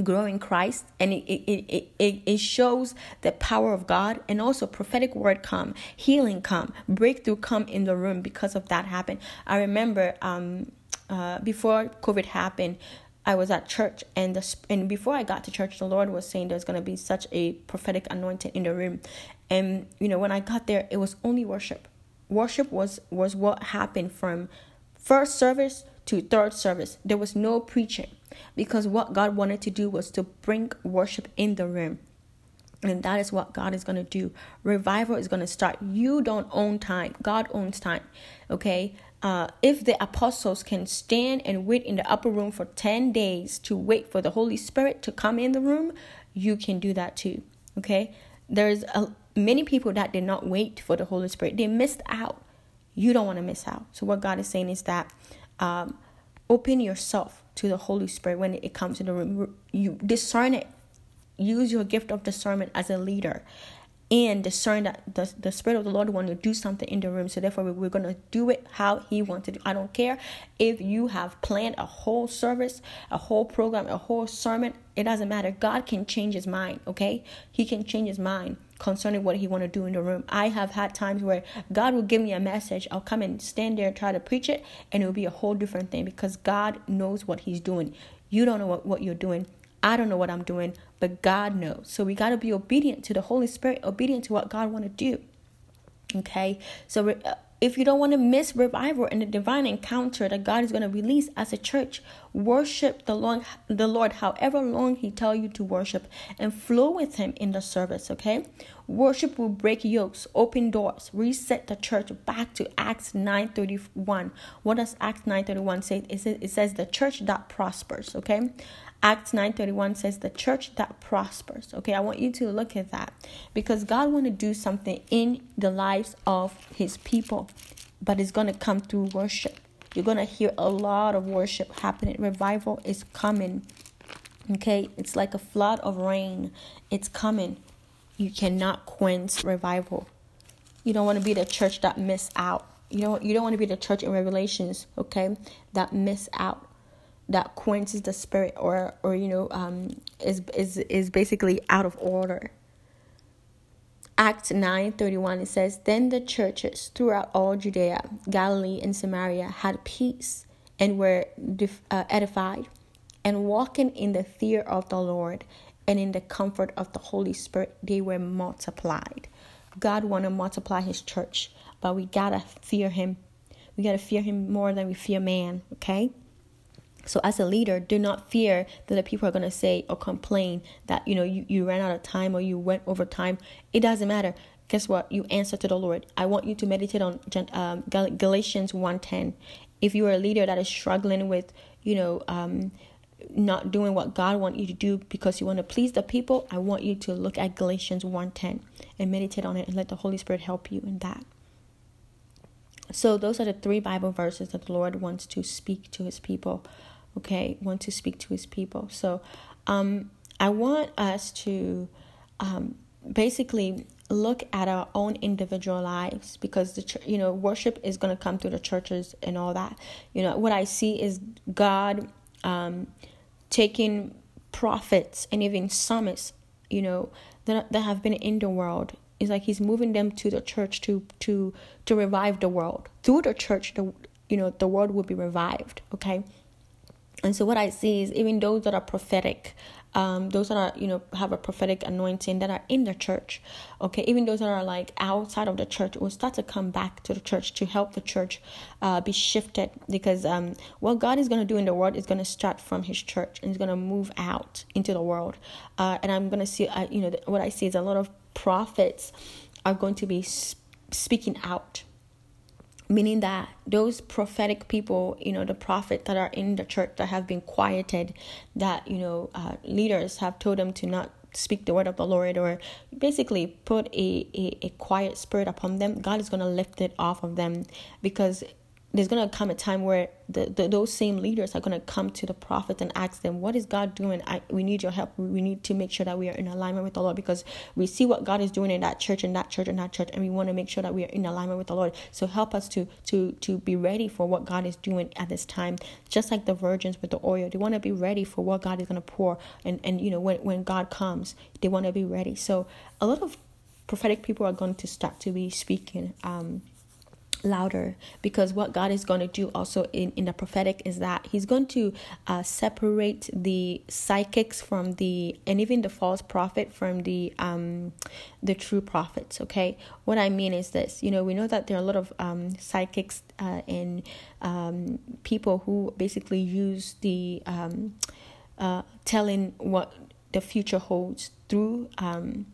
grow in Christ and it, it, it, it, shows the power of God and also prophetic word come, healing come, breakthrough come in the room because of that happen. I remember um, uh, before COVID happened, I was at church and the and before I got to church, the Lord was saying there's gonna be such a prophetic anointing in the room, and you know when I got there, it was only worship. Worship was was what happened from first service to third service. There was no preaching because what God wanted to do was to bring worship in the room. And that is what God is going to do. Revival is going to start. You don't own time. God owns time. Okay? Uh, if the apostles can stand and wait in the upper room for 10 days to wait for the Holy Spirit to come in the room, you can do that too. Okay? There's a, many people that did not wait for the Holy Spirit, they missed out. You don't want to miss out. So, what God is saying is that um, open yourself to the Holy Spirit when it comes in the room. You discern it. Use your gift of discernment as a leader and discern that the, the spirit of the lord want to do something in the room. So therefore we're going to do it how he wants to do. I don't care if you have planned a whole service a whole program a whole sermon it doesn't matter. God can change his mind okay? He can change his mind concerning what he want to do in the room. I have had times where god will give me a message. I'll come and stand there and try to preach it and it will be a whole different thing because god knows what he's doing. You don't know what, what you're doing I don't know what I'm doing, but God knows. So we got to be obedient to the Holy Spirit, obedient to what God want to do. Okay? So uh, if you don't want to miss revival and the divine encounter that God is going to release as a church, worship the Lord, the Lord however long He tell you to worship, and flow with Him in the service. Okay, worship will break yokes, open doors, reset the church back to Acts nine thirty one. What does Acts nine thirty one say? It says, it says the church that prospers. Okay, Acts 9:31 says the church that prospers. Okay, I want you to look at that because God want to do something in the lives of his people, but it's going to come through worship. You're going to hear a lot of worship happening. Revival is coming. Okay, it's like a flood of rain. It's coming. You cannot quench revival. You don't want to be the church that miss out. You don't you don't want to be the church in Revelations, okay, that miss out that quenches the spirit or or you know um is is is basically out of order Acts 9:31 it says then the churches throughout all Judea, Galilee and Samaria had peace and were uh, edified and walking in the fear of the Lord and in the comfort of the Holy Spirit they were multiplied. God want to multiply his church, but we got to fear him. We got to fear him more than we fear man, okay? So as a leader, do not fear that the people are going to say or complain that you know you, you ran out of time or you went over time. It doesn't matter. Guess what? You answer to the Lord. I want you to meditate on um, Galatians 1:10. If you are a leader that is struggling with, you know, um, not doing what God wants you to do because you want to please the people, I want you to look at Galatians 1:10 and meditate on it and let the Holy Spirit help you in that. So those are the three Bible verses that the Lord wants to speak to his people okay want to speak to his people. So um i want us to um basically look at our own individual lives because the you know worship is going to come through the churches and all that. You know what i see is god um taking prophets and even psalmists you know that, that have been in the world. It's like he's moving them to the church to to to revive the world. Through the church the you know the world will be revived okay and so what i see is even those that are prophetic um, those that are you know have a prophetic anointing that are in the church okay even those that are like outside of the church will start to come back to the church to help the church uh, be shifted because um, what god is going to do in the world is going to start from his church and it's going to move out into the world. Uh, and i'm going to see uh, you know what i see is a lot of prophets are going to be speaking out meaning that those prophetic people you know the prophets that are in the church that have been quieted that you know uh, leaders have told them to not speak the word of the lord or basically put a, a, a quiet spirit upon them god is going to lift it off of them because there's going to come a time where the, the, those same leaders are going to come to the prophet and ask them what is god doing? I, we need your help. We need to make sure that we are in alignment with the lord because we see what god is doing in that church and that church and that church and we want to make sure that we are in alignment with the lord. So help us to to to be ready for what god is doing at this time just like the virgins with the oil. They want to be ready for what god is going to pour and and you know when, when god comes they want to be ready. So a lot of prophetic people are going to start to be speaking um louder because what God is going to do also in, in the prophetic is that He's going to uh, separate the psychics from the and even the false prophet from the um the true prophets. Okay, what I mean is this: you know, we know that there are a lot of um psychics uh, and um people who basically use the um uh telling what the future holds through um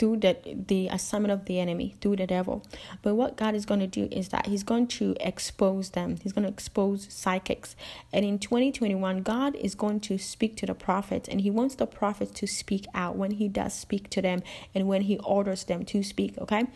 through the the assignment of the enemy through the devil. But what god is going to do is that he's going to expose them. He's going to expose psychics. And in 2021 god is going to speak to the prophets and he wants the prophets to speak out when he does speak to them and when he orders them to speak okay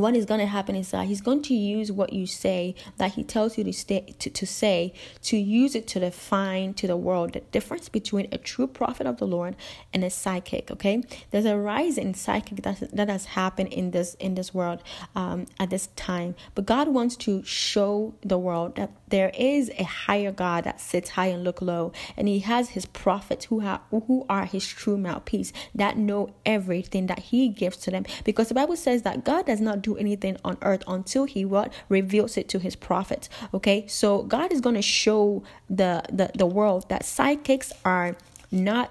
what is going to happen is that he's going to use what you say that he tells you to stay to, to say to use it to define to the world the difference between a true prophet of the lord and a psychic okay? There's a rise in psychic that, that has happened in this in this world um, at this time. But god wants to show the world that there is a higher god that sits high and look low and he has his prophets who have who are his true mouthpiece that know everything that he gives to them. Because the bible says that god does not do anything on earth until he what reveals it to his prophets okay? So god is going to show the, the the world that psychics are not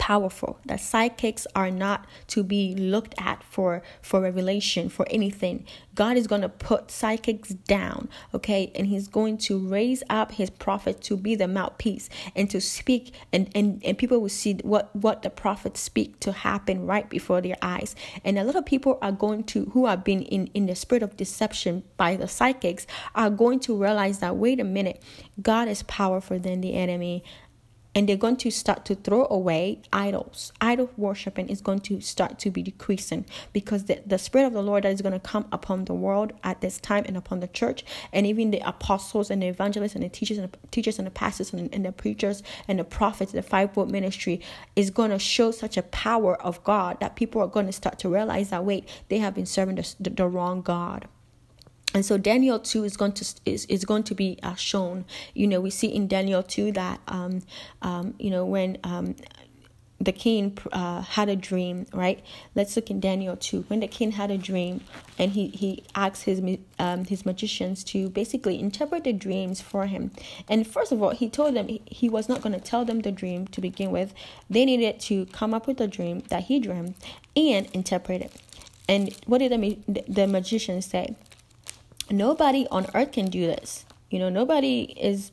powerful that psychics are not to be looked at for for revelation for anything. God is going to put psychics down okay? And he's going to raise up his prophet to be the mouthpiece and to speak and and, and people will see what what the prophets speak to happen right before their eyes. And a lot of people are going to who have been in in the spirit of deception by the psychics are going to realize that wait a minute god is powerful than the enemy and they're going to start to throw away idols. Idol worshiping is going to start to be decreasing because the, the Spirit of the Lord that is going to come upon the world at this time and upon the church, and even the apostles and the evangelists and the teachers and the teachers and the pastors and, and the preachers and the prophets, the fivefold ministry is going to show such a power of God that people are going to start to realize that wait, they have been serving the, the, the wrong God and so Daniel 2 is going to is, is going to be uh, shown. You know we see in Daniel 2 that um um you know when um the king uh, had a dream right? Let's look in Daniel 2 when the king had a dream and he he asked his um his magicians to basically interpret the dreams for him. And first of all he told them he, was not going to tell them the dream to begin with. They needed to come up with a dream that he dreamed and interpret it. And what did the, the magicians say nobody on earth can do this. You know, nobody is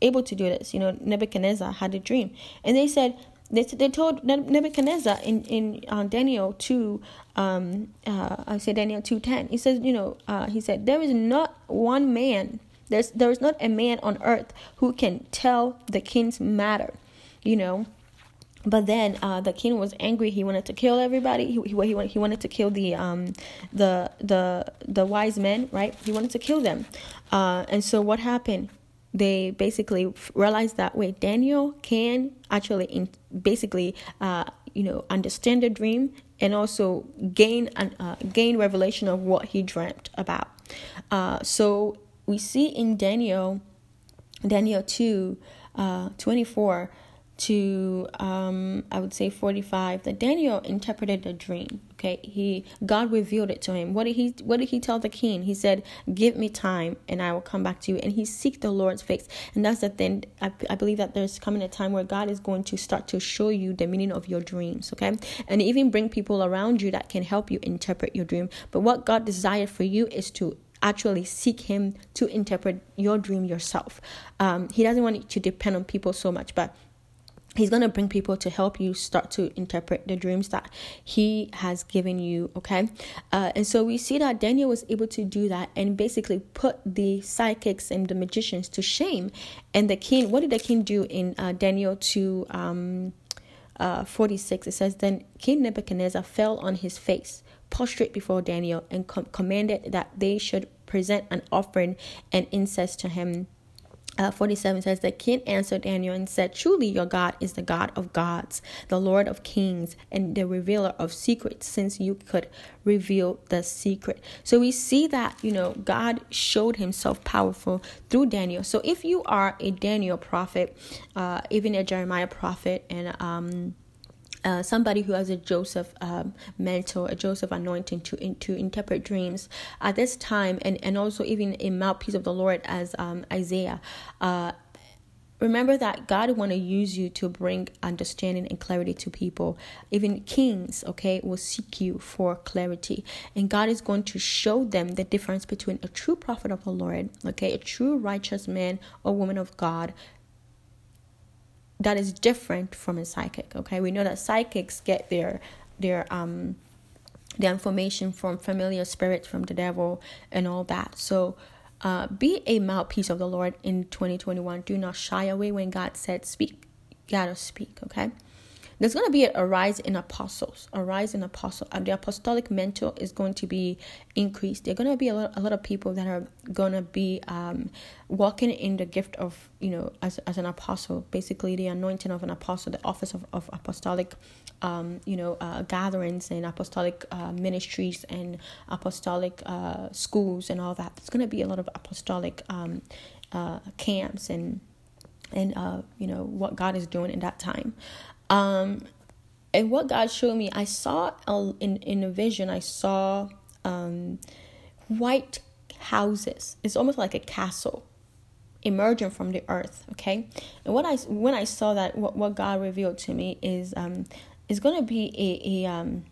able to do this. You know, Nebuchadnezzar had a dream, and they said they, they told Nebuchadnezzar in in uh, Daniel two, um, uh, I say Daniel two ten. He says, you know, uh, he said there is not one man. There's there is not a man on earth who can tell the king's matter. You know, but then uh, the king was angry. He wanted to kill everybody. He, he, he, wanted, he wanted to kill the um the the the wise men, right? He wanted to kill them. Uh, and so what happened? They basically realized that wait, Daniel can actually in, basically uh you know understand the dream and also gain an uh, gain revelation of what he dreamt about. Uh, so we see in Daniel Daniel two uh, twenty four to um I would say 45 that Daniel interpreted the dream okay? He God revealed it to him. What did he what did he tell the king? He said give me time and I will come back to you. And he seek the Lord's face. And that's the thing I, I believe that there's coming a time where God is going to start to show you the meaning of your dreams okay? And even bring people around you that can help you interpret your dream. But what God desired for you is to actually seek him to interpret your dream yourself. Um, he doesn't want you to depend on people so much but he's going to bring people to help you start to interpret the dreams that he has given you okay? Uh, and so we see that daniel was able to do that and basically put the psychics and the magicians to shame. And the king what did the king do in uh, daniel 2 um, uh, 46 it says then king nebuchadnezzar fell on his face prostrate before daniel and com- commanded that they should present an offering and incense to him uh, 47 says, The king answered Daniel and said, Truly, your God is the God of gods, the Lord of kings, and the revealer of secrets, since you could reveal the secret. So we see that, you know, God showed himself powerful through Daniel. So if you are a Daniel prophet, uh, even a Jeremiah prophet, and um, uh, somebody who has a Joseph um, mentor, a Joseph anointing to in, to interpret dreams at this time, and and also even a mouthpiece of the Lord as um, Isaiah. Uh, remember that God want to use you to bring understanding and clarity to people. Even kings, okay, will seek you for clarity, and God is going to show them the difference between a true prophet of the Lord, okay, a true righteous man or woman of God that is different from a psychic okay? We know that psychics get their their um their information from familiar spirits from the devil and all that. So uh, be a mouthpiece of the lord in 2021 do not shy away when god said speak gotta speak okay there's going to be a rise in apostles, a rise in apostles. The apostolic mentor is going to be increased. There are going to be a lot, a lot of people that are going to be um, walking in the gift of, you know, as, as an apostle, basically the anointing of an apostle, the office of, of apostolic, um, you know, uh, gatherings and apostolic uh, ministries and apostolic uh, schools and all that. There's going to be a lot of apostolic um, uh, camps and and uh, you know what God is doing in that time. Um, and what God showed me, I saw in in a vision, I saw um, white houses. It's almost like a castle emerging from the earth. Okay, and what I when I saw that, what, what God revealed to me is um, is going to be a a um,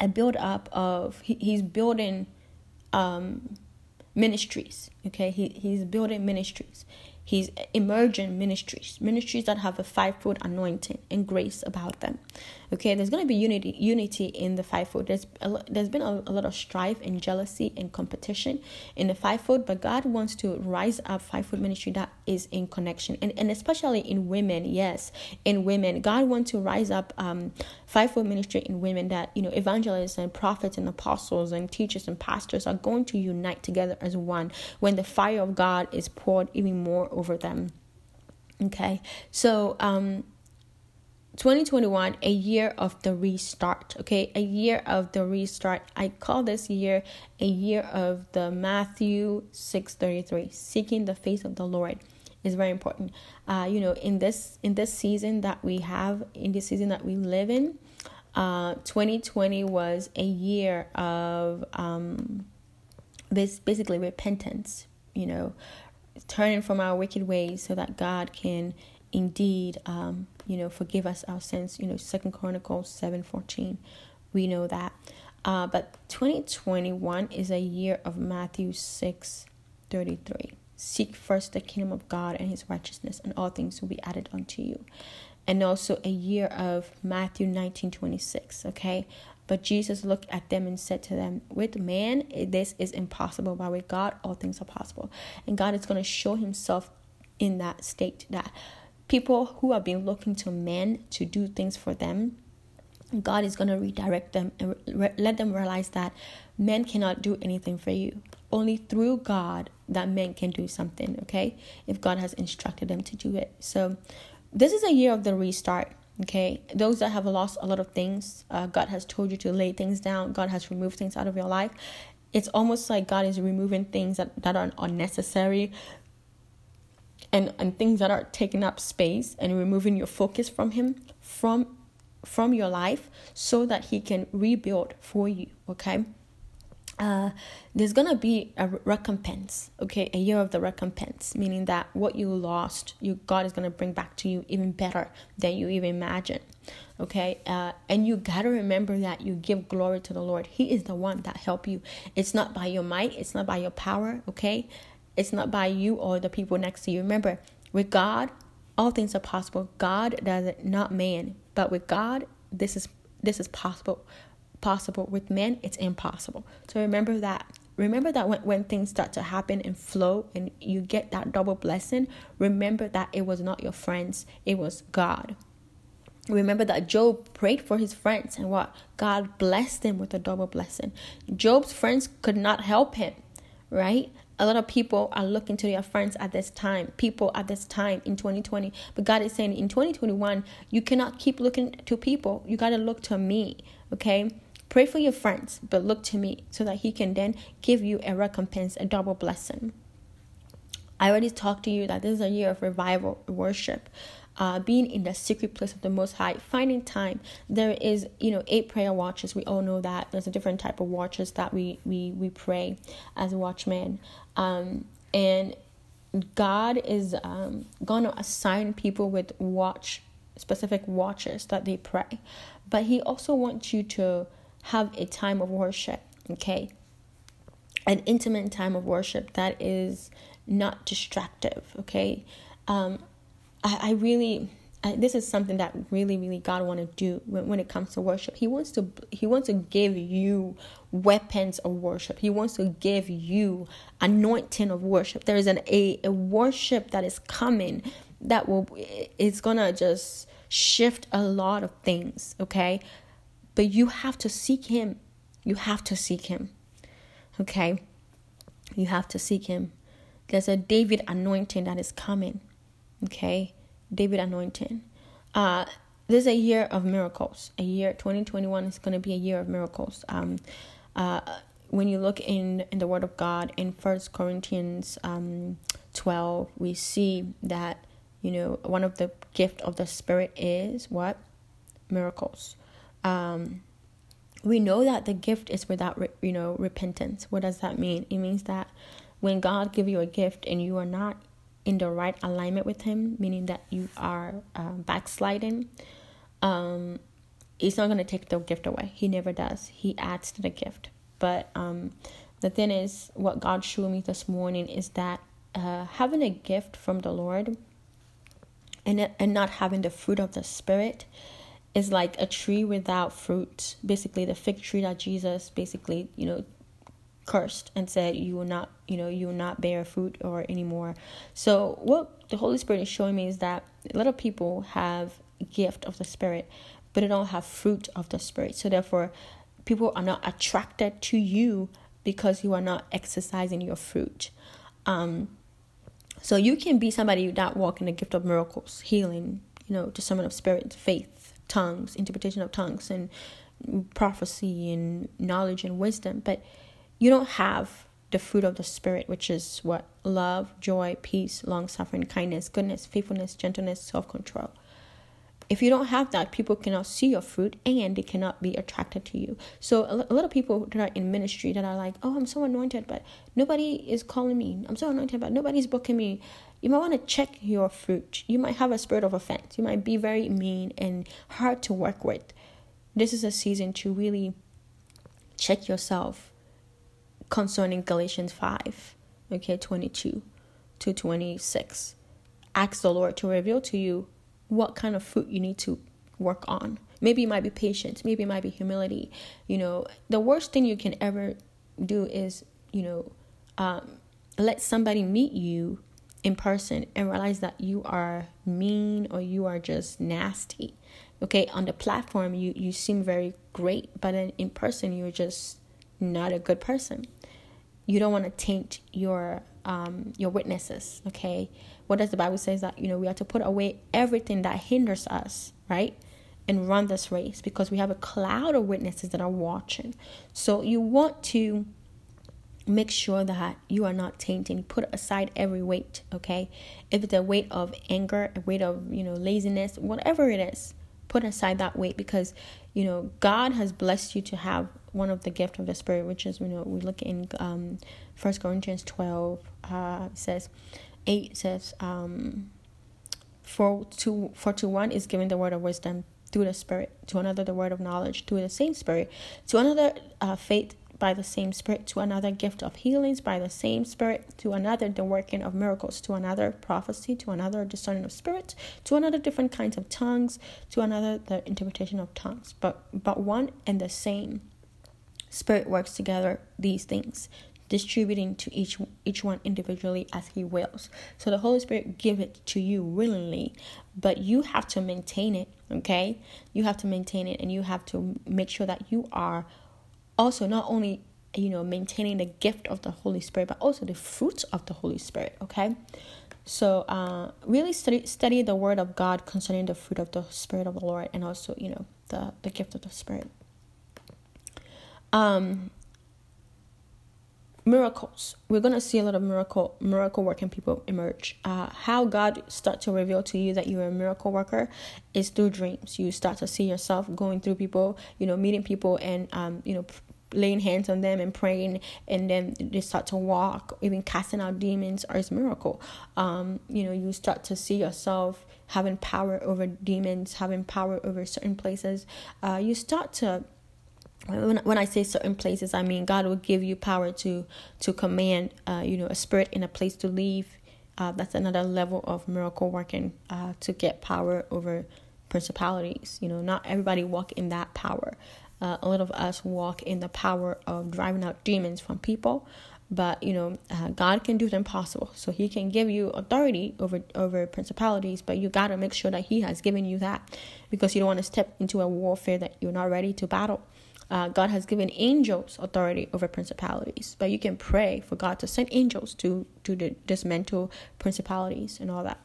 a build up of he, he's building um ministries. Okay, he he's building ministries. He's emergent ministries, ministries that have a fivefold anointing and grace about them. Okay, there's going to be unity, unity in the fivefold. There's a, there's been a, a lot of strife and jealousy and competition in the fivefold, but God wants to rise up fivefold ministry that is in connection, and and especially in women. Yes, in women, God wants to rise up um fivefold ministry in women that you know evangelists and prophets and apostles and teachers and pastors are going to unite together as one when the fire of God is poured even more over them. Okay, so um 2021 a year of the restart. Okay. A year of the restart. I call this year a year of the matthew 633 seeking the face of the lord is very important uh you know in this in this season that we have in this season that we live in uh 2020 was a year of um this basically repentance you know turning from our wicked ways so that god can indeed um you know, forgive us our sins. You know, Second Chronicles seven fourteen, we know that. Uh, but 2021 is a year of Matthew six thirty three. Seek first the kingdom of God and His righteousness, and all things will be added unto you. And also a year of Matthew nineteen twenty six. Okay, but Jesus looked at them and said to them, With man, this is impossible, but with God, all things are possible. And God is going to show Himself in that state that people who have been looking to men to do things for them, God is going to redirect them and re- let them realize that men cannot do anything for you. Only through God that men can do something, okay? If God has instructed them to do it. So, this is a year of the restart, okay? Those that have lost a lot of things, uh, God has told you to lay things down, God has removed things out of your life. It's almost like God is removing things that, that are unnecessary and and things that are taking up space and removing your focus from him from from your life so that he can rebuild for you okay uh, there's gonna be a recompense okay? A year of the recompense meaning that what you lost you god is gonna bring back to you even better than you even imagine okay? Uh, and you gotta remember that you give glory to the lord. He is the one that help you. It's not by your might it's not by your power okay? It's not by you or the people next to you. Remember with god all things are possible. God does it not man. But with god this is this is possible possible with men it's impossible. So remember that remember that when, when things start to happen and flow and you get that double blessing remember that it was not your friends it was god. Remember that job prayed for his friends and what? God blessed him with a double blessing. Job's friends could not help him right? A lot of people are looking to their friends at this time people at this time in 2020 but god is saying in 2021 you cannot keep looking to people. You got to look to me okay Pray for your friends, but look to me so that He can then give you a recompense, a double blessing. I already talked to you that this is a year of revival, worship, uh, being in the secret place of the Most High, finding time. There is, you know, eight prayer watches. We all know that there's a different type of watches that we we we pray as watchmen, um, and God is um, gonna assign people with watch specific watches that they pray, but He also wants you to have a time of worship, okay? An intimate time of worship that is not distractive, okay? Um, I, I really, I, this is something that really, really God want to do when, when it comes to worship. He wants to, He wants to give you weapons of worship. He wants to give you anointing of worship. There is an a, a worship that is coming that will, it's gonna just shift a lot of things, okay? But you have to seek Him. You have to seek Him. Okay? You have to seek Him. There's a David anointing that is coming. Okay? David anointing. Uh, this is a year of miracles. A year 2021 is going to be a year of miracles. Um, uh, when you look in in the Word of God in First Corinthians um 12, we see that you know one of the gift of the Spirit is what miracles um, we know that the gift is without you know repentance. What does that mean? It means that when god give you a gift and you are not in the right alignment with him meaning that you are uh, backsliding um he's not going to take the gift away. He never does. He adds to the gift. But um the thing is what god showed me this morning is that uh having a gift from the lord and and not having the fruit of the spirit is like a tree without fruit. Basically, the fig tree that Jesus basically, you know, cursed and said, "You will not, you know, you will not bear fruit or anymore." So, what the Holy Spirit is showing me is that a lot of people have gift of the Spirit, but they don't have fruit of the Spirit. So, therefore, people are not attracted to you because you are not exercising your fruit. Um, so you can be somebody that walk in the gift of miracles, healing, you know, discernment of spirit, faith, tongues, interpretation of tongues, and prophecy and knowledge and wisdom, but you don't have the fruit of the Spirit, which is what? Love, joy, peace, long suffering, kindness, goodness, faithfulness, gentleness, self control. If you don't have that, people cannot see your fruit and they cannot be attracted to you. So, a lot of people that are in ministry that are like, oh, I'm so anointed, but nobody is calling me. I'm so anointed, but nobody's booking me you might want to check your fruit. You might have a spirit of offense. You might be very mean and hard to work with. This is a season to really check yourself concerning Galatians 5, okay, 22 to 26. Ask the Lord to reveal to you what kind of fruit you need to work on. Maybe it might be patience, maybe it might be humility. You know, the worst thing you can ever do is, you know, um, let somebody meet you in person and realize that you are mean or you are just nasty. Okay, on the platform you you seem very great, but then in person you're just not a good person. You don't want to taint your um your witnesses, okay? What does the Bible says that you know we have to put away everything that hinders us, right? And run this race because we have a cloud of witnesses that are watching. So you want to make sure that you are not tainting. Put aside every weight, okay? If it's a weight of anger, a weight of, you know, laziness, whatever it is, put aside that weight because, you know, God has blessed you to have one of the gift of the Spirit, which is, you know, we look in um, 1 Corinthians 12, uh, says, 8 says, um, for to for to one is given the word of wisdom through the spirit to another the word of knowledge through the same spirit to another uh, faith by the same Spirit, to another gift of healings by the same Spirit, to another the working of miracles, to another prophecy, to another discerning of spirit, to another different kinds of tongues, to another the interpretation of tongues. But but one and the same Spirit works together these things, distributing to each each one individually as he wills. So the Holy Spirit give it to you willingly, but you have to maintain it, okay? You have to maintain it and you have to make sure that you are also not only you know maintaining the gift of the holy spirit but also the fruits of the holy spirit okay? So uh, really study study the word of god concerning the fruit of the spirit of the lord and also you know the the gift of the spirit. Um miracles. We're to see a lot of miracle miracle working people emerge. Uh, how god start to reveal to you that you're a miracle worker is through dreams. You start to see yourself going through people you know meeting people and um, you know laying hands on them and praying and then they start to walk even casting out demons is miracle. Um, you know you start to see yourself having power over demons having power over certain places. Uh, you start to when, when I say certain places, I mean God will give you power to to command, uh, you know, a spirit in a place to leave. Uh, that's another level of miracle working uh, to get power over principalities. You know, not everybody walk in that power. Uh, a lot of us walk in the power of driving out demons from people, but you know, uh, God can do the impossible. So He can give you authority over over principalities, but you gotta make sure that He has given you that, because you don't want to step into a warfare that you're not ready to battle. Uh, God has given angels authority over principalities, but you can pray for God to send angels to to dismantle principalities and all that.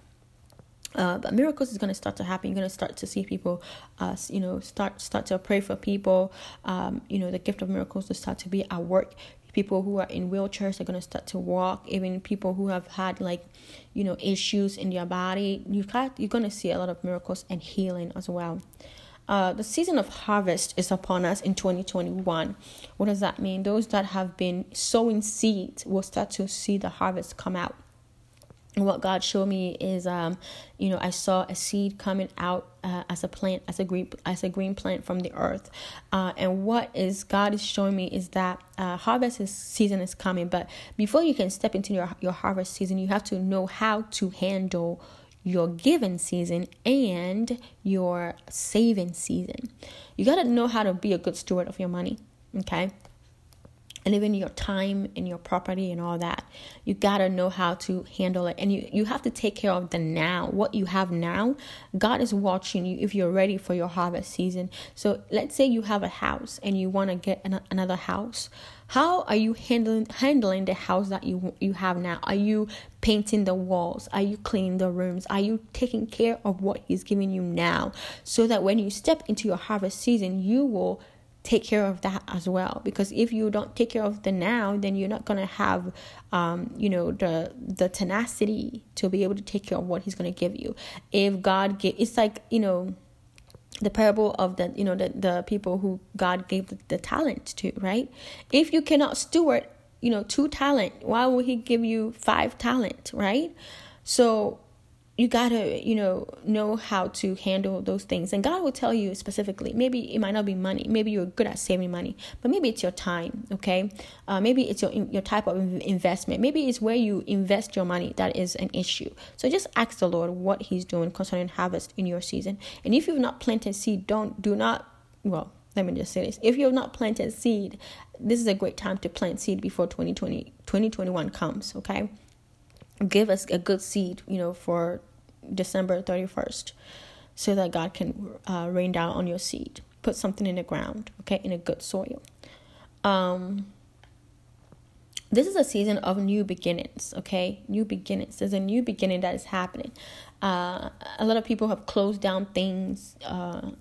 Uh, but miracles is going to start to happen. You're going to start to see people, uh, you know, start start to pray for people. Um, you know, the gift of miracles will start to be at work. People who are in wheelchairs are going to start to walk. Even people who have had like, you know, issues in their body, you got you're going to see a lot of miracles and healing as well. Uh, the season of harvest is upon us in 2021. What does that mean? Those that have been sowing seeds will start to see the harvest come out. And what God showed me is, um, you know, I saw a seed coming out uh, as a plant, as a green, as a green plant from the earth. Uh, and what is God is showing me is that uh, harvest is, season is coming. But before you can step into your your harvest season, you have to know how to handle your giving season and your saving season. You got to know how to be a good steward of your money, okay? And even your time and your property and all that. You got to know how to handle it. And you, you have to take care of the now. What you have now, God is watching you if you're ready for your harvest season. So let's say you have a house and you want to get an, another house. How are you handling handling the house that you you have now? Are you painting the walls? Are you cleaning the rooms? Are you taking care of what he's giving you now so that when you step into your harvest season, you will take care of that as well because if you don't take care of the now then you're not going to have um, you know the the tenacity to be able to take care of what he's going to give you if god give it's like you know the parable of the you know the, the people who god gave the, the talent to right? If you cannot steward you know two talent why would he give you five talent right? So you gotta you know know how to handle those things. And god will tell you specifically maybe it might not be money. Maybe you're good at saving money but maybe it's your time okay? Uh, maybe it's your your type of investment. Maybe it's where you invest your money that is an issue. So just ask the lord what he's doing concerning harvest in your season. And if you've not planted seed don't do not well let me just say this. If you have not planted seed this is a great time to plant seed before 2020 2021 comes okay? Give us a good seed, you know, for December 31st so that God can uh, rain down on your seed. Put something in the ground, okay, in a good soil. Um, this is a season of new beginnings, okay? New beginnings. There's a new beginning that is happening. Uh, a lot of people have closed down things, uh,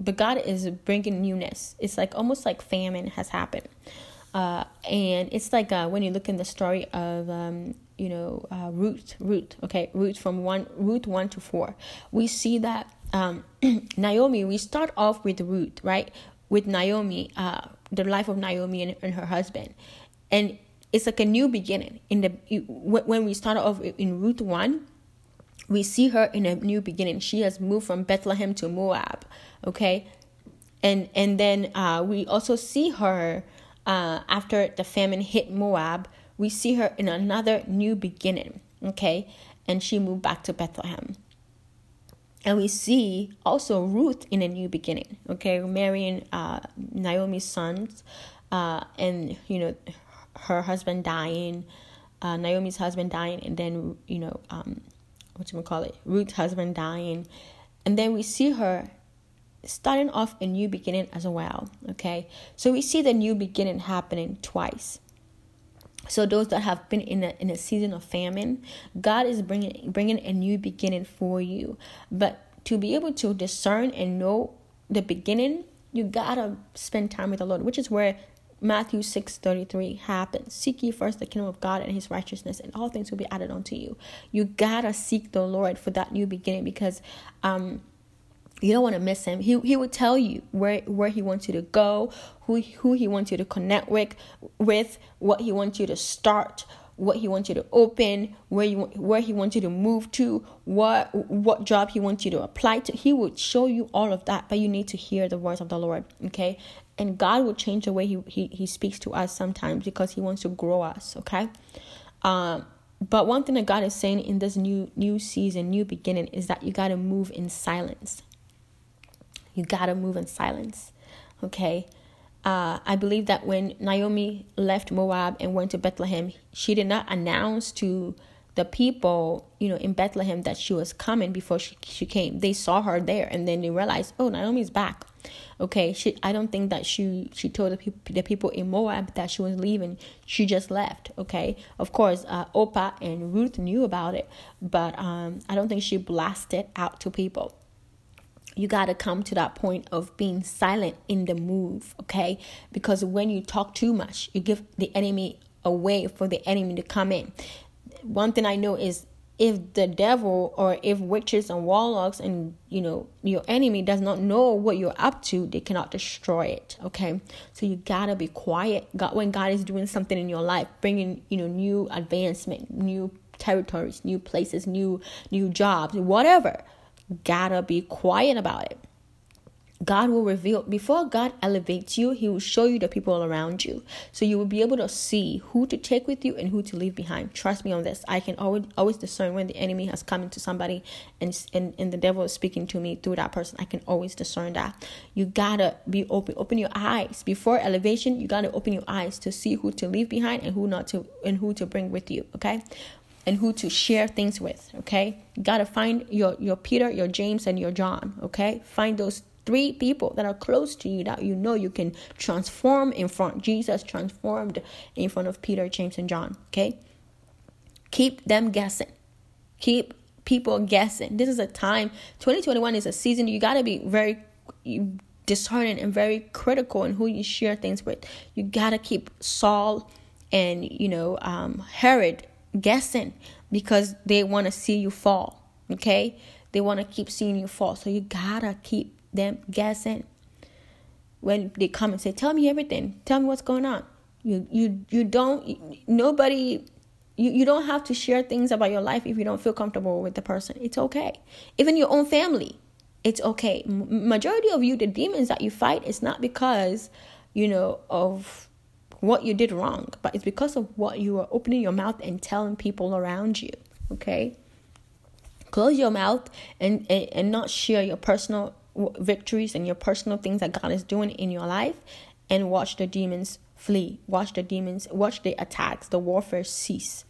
but God is bringing newness. It's like almost like famine has happened. uh, and it's like uh, when you look in the story of um, you know uh, Ruth, okay, Ruth from one Ruth one to four, we see that um, Naomi. We start off with Ruth right? With Naomi, uh, the life of Naomi and, and her husband, and it's like a new beginning. In the when we start off in Ruth one, we see her in a new beginning. She has moved from Bethlehem to Moab, okay, and and then uh, we also see her uh, after the famine hit Moab, we see her in another new beginning, okay? And she moved back to Bethlehem. And we see also Ruth in a new beginning, okay? Marrying uh, Naomi's sons, uh, and, you know, her husband dying, uh, Naomi's husband dying, and then, you know, um, what you call it, Ruth's husband dying. And then we see her starting off a new beginning as well. Okay, so we see the new beginning happening twice. So those that have been in a in a season of famine, God is bringing bringing a new beginning for you. But to be able to discern and know the beginning, you gotta spend time with the Lord, which is where Matthew 6 33 happens. Seek ye first the kingdom of God and his righteousness, and all things will be added unto you. You gotta seek the Lord for that new beginning because um you don't want to miss him. He he would tell you where where he wants you to go, who who he wants you to connect with, with what he wants you to start, what he wants you to open, where you where he wants you to move to, what what job he wants you to apply to. He would show you all of that, but you need to hear the words of the Lord, okay? And God will change the way he he, he speaks to us sometimes because he wants to grow us, okay? Um but one thing that God is saying in this new new season, new beginning is that you got to move in silence you gotta move in silence. Okay. Uh, I believe that when Naomi left Moab and went to Bethlehem, she did not announce to the people, you know, in Bethlehem that she was coming before she, she came. They saw her there and then they realized, oh, Naomi's back. Okay, she I don't think that she she told the people the people in Moab that she was leaving. She just left. Okay, of course, uh, Orpah and Ruth knew about it, but um, I don't think she blasted out to people you got to come to that point of being silent in the move, okay? Because when you talk too much, you give the enemy a way for the enemy to come in. One thing I know is if the devil or if witches and warlocks and you know your enemy does not know what you're up to they cannot destroy it okay so you gotta be quiet god when god is doing something in your life bringing you know new advancement new territories new places new new jobs whatever gotta be quiet about it. God will reveal before God elevates you, He will show you the people around you. So you will be able to see who to take with you and who to leave behind. Trust me on this. I can always always discern when the enemy has come into somebody and, and, and the devil is speaking to me through that person. I can always discern that. You gotta be open. Open your eyes. Before elevation, you gotta open your eyes to see who to leave behind and who not to and who to bring with you. Okay and who to share things with okay? You got to find your your peter your james and your john okay? Find those three people that are close to you that you know you can transform in front jesus transformed in front of peter james and john okay? Keep them guessing. Keep people guessing. This is a time 2021 is a season you got to be very discerning and very critical in who you share things with. You got to keep saul and you know um herod guessing because they want to see you fall. Okay? They want to keep seeing you fall. So you gotta keep them guessing. When they come and say, Tell me everything, tell me what's going on. You you you don't nobody you, you don't have to share things about your life if you don't feel comfortable with the person. It's okay. Even your own family, it's okay. majority of you, the demons that you fight, it's not because, you know, of what you did wrong, but it's because of what you are opening your mouth and telling people around you. Okay? Close your mouth and, and, and not share your personal victories and your personal things that God is doing in your life and watch the demons flee. Watch the demons, watch the attacks, the warfare cease.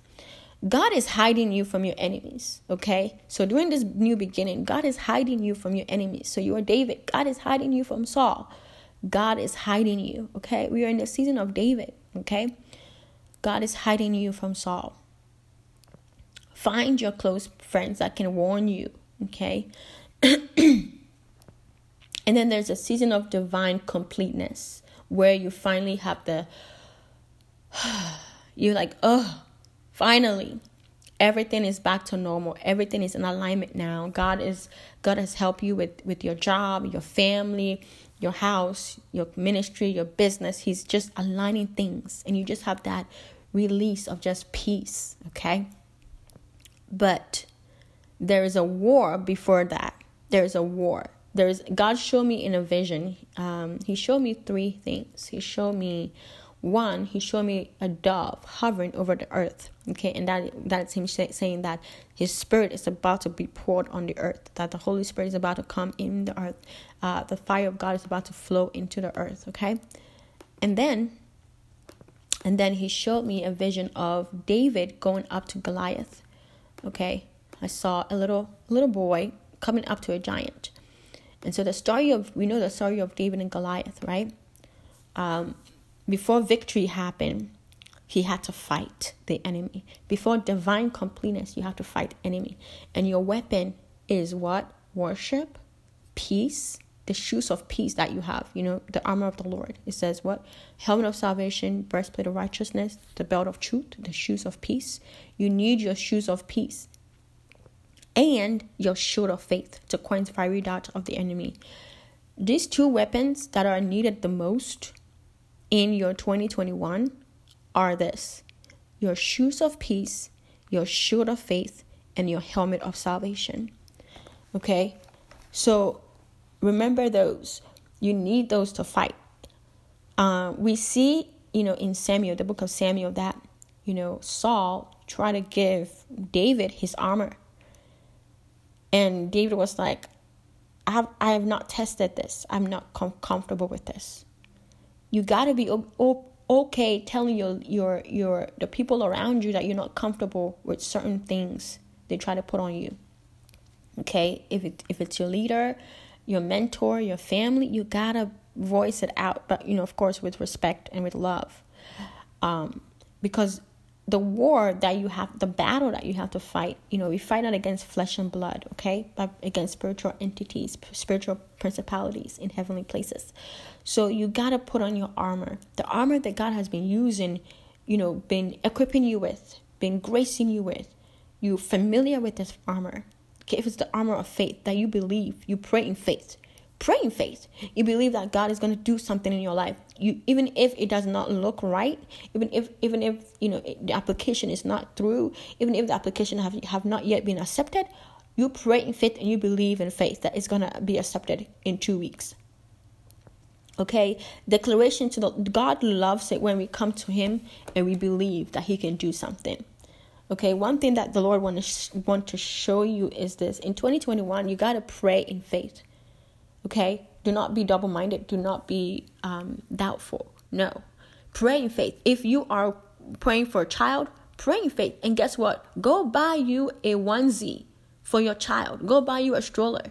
God is hiding you from your enemies, okay? So during this new beginning, God is hiding you from your enemies. So you are David, God is hiding you from Saul. God is hiding you, okay? We are in the season of David, okay? God is hiding you from Saul. Find your close friends that can warn you, okay? and then there's a season of divine completeness where you finally have the you're like, oh, finally, everything is back to normal. Everything is in alignment now. God is God has helped you with with your job, your family, your house, your ministry, your business. He's just aligning things, and you just have that release of just peace. Okay, but there is a war before that. There is a war. There's God showed me in a vision. Um, he showed me three things. He showed me one he showed me a dove hovering over the earth. Okay and that that's him say, saying that his spirit is about to be poured on the earth that the holy spirit is about to come in the earth uh, the fire of god is about to flow into the earth okay? And then and then he showed me a vision of david going up to goliath okay? I saw a little little boy coming up to a giant. And so the story of we know the story of david and goliath right? Um before victory happened, he had to fight the enemy. Before divine completeness, you have to fight enemy. And your weapon is what? Worship, peace, the shoes of peace that you have, you know, the armor of the Lord. It says what? Helmet of salvation, breastplate of righteousness, the belt of truth, the shoes of peace. You need your shoes of peace and your shield of faith to quench fiery darts of the enemy. These two weapons that are needed the most in your 2021 are this your shoes of peace, your shield of faith, and your helmet of salvation. Okay? So remember those. You need those to fight. Uh, we see, you know, in Samuel, the book of Samuel, that, you know, Saul tried to give David his armor. And David was like, I have, I have not tested this. I'm not com- comfortable with this you got to be okay telling your your your the people around you that you're not comfortable with certain things they try to put on you. Okay? If it if it's your leader your mentor your family you got to voice it out but you know of course with respect and with love. Um because the war that you have, the battle that you have to fight, you know, we fight not against flesh and blood, okay, but against spiritual entities, spiritual principalities in heavenly places. So you got to put on your armor, the armor that God has been using, you know, been equipping you with, been gracing you with. You familiar with this armor. Okay, if it's the armor of faith that you believe, you pray in faith pray in faith. You believe that God is going to do something in your life. You even if it does not look right, even if even if you know the application is not through, even if the application have have not yet been accepted, you pray in faith and you believe in faith that it's going to be accepted in 2 weeks. Okay, declaration to the God loves it when we come to Him and we believe that He can do something. Okay, one thing that the Lord want to want to show you is this: in 2021, you gotta pray in faith. Okay? Do not be double minded. Do not be um, doubtful. No. Pray in faith. If you are praying for a child, pray in faith. And guess what? Go buy you a onesie for your child. Go buy you a stroller.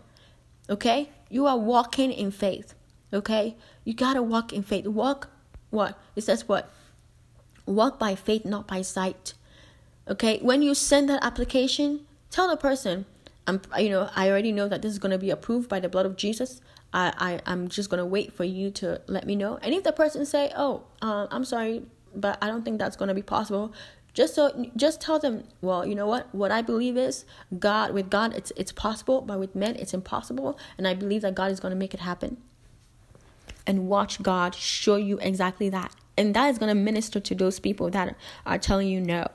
Okay? You are walking in faith. Okay? You got to walk in faith. Walk what? It says what? Walk by faith, not by sight. Okay? When you send that application, tell the person, I'm you know I already know that this is going to be approved by the blood of Jesus. I, I I'm just going to wait for you to let me know. And if the person say, "Oh, uh, I'm sorry, but I don't think that's going to be possible," just so just tell them, "Well, you know what? What I believe is God. With God, it's it's possible, but with men, it's impossible. And I believe that God is going to make it happen." And watch God show you exactly that, and that is going to minister to those people that are telling you no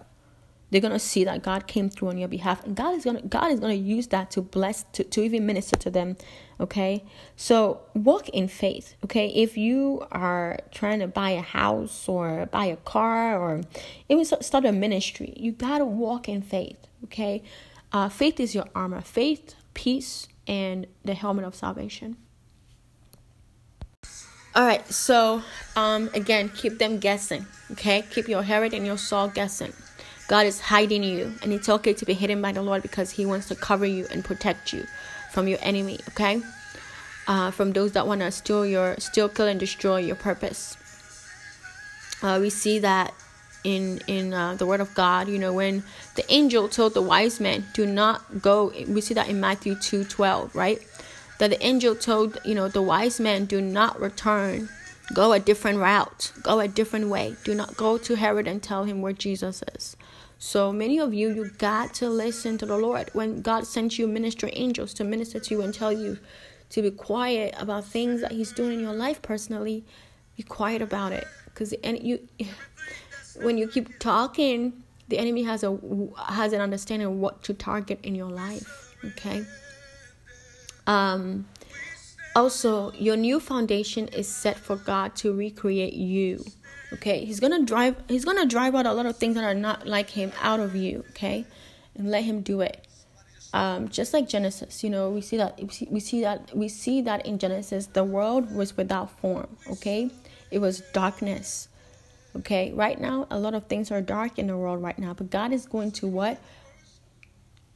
they're gonna see that God came through on your behalf, and God is gonna God is gonna use that to bless to, to even minister to them. Okay, so walk in faith. Okay, if you are trying to buy a house or buy a car or even start a ministry, you gotta walk in faith. Okay, uh, faith is your armor. Faith, peace, and the helmet of salvation. All right, so um, again, keep them guessing. Okay, keep your Herod and your Saul guessing. God is hiding you, and it's okay to be hidden by the Lord because He wants to cover you and protect you from your enemy, okay? Uh, from those that want to steal your, steal, kill, and destroy your purpose. Uh, we see that in in uh, the Word of God. You know, when the angel told the wise men, "Do not go," we see that in Matthew two twelve, right? That the angel told you know the wise men, "Do not return Go a different route. Go a different way. Do not go to Herod and tell him where Jesus is. So many of you, you got to listen to the Lord. When God sent you ministry angels to minister to you and tell you to be quiet about things that He's doing in your life personally, be quiet about it. Because and you, when you keep talking, the enemy has a has an understanding of what to target in your life. Okay. Um. Also, your new foundation is set for God to recreate you. Okay, He's gonna drive. He's gonna drive out a lot of things that are not like Him out of you. Okay, and let Him do it. Um, just like Genesis, you know, we see that we see, we see that we see that in Genesis, the world was without form. Okay, it was darkness. Okay, right now a lot of things are dark in the world right now, but God is going to what?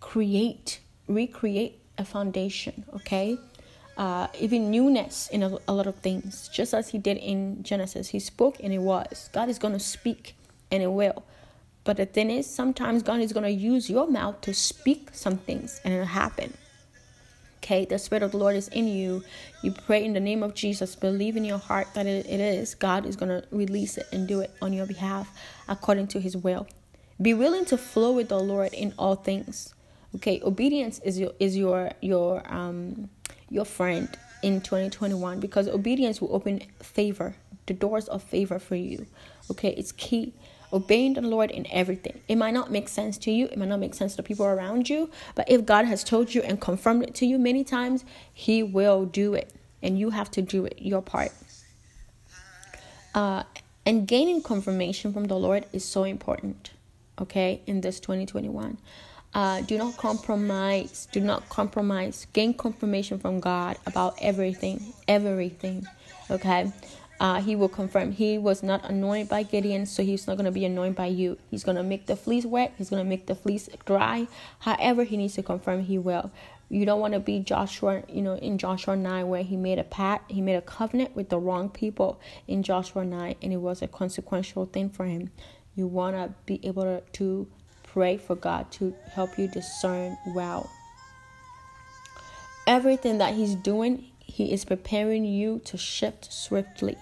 Create, recreate a foundation. Okay, uh, even newness in a, a lot of things, just as he did in Genesis. He spoke and it was. God is going to speak and it will. But the thing is, sometimes God is going to use your mouth to speak some things and it'll happen. Okay, the Spirit of the Lord is in you. You pray in the name of Jesus, believe in your heart that it, it is. God is going to release it and do it on your behalf according to His will. Be willing to flow with the Lord in all things. Okay, obedience is your is your your um your friend in 2021 because obedience will open favor, the doors of favor for you. Okay, it's key. Obeying the Lord in everything. It might not make sense to you, it might not make sense to people around you, but if God has told you and confirmed it to you many times, He will do it. And you have to do it, your part. Uh, and gaining confirmation from the Lord is so important, okay, in this 2021. Uh, do not compromise. Do not compromise. Gain confirmation from God about everything. Everything. Okay. Uh, he will confirm he was not anointed by Gideon, so he's not going to be anointed by you. He's going to make the fleece wet. He's going to make the fleece dry. However, he needs to confirm he will. You don't want to be Joshua, you know, in Joshua 9, where he made a pact, he made a covenant with the wrong people in Joshua 9, and it was a consequential thing for him. You want to be able to, to pray for God to help you discern well. Everything that He's doing, He is preparing you to shift swiftly.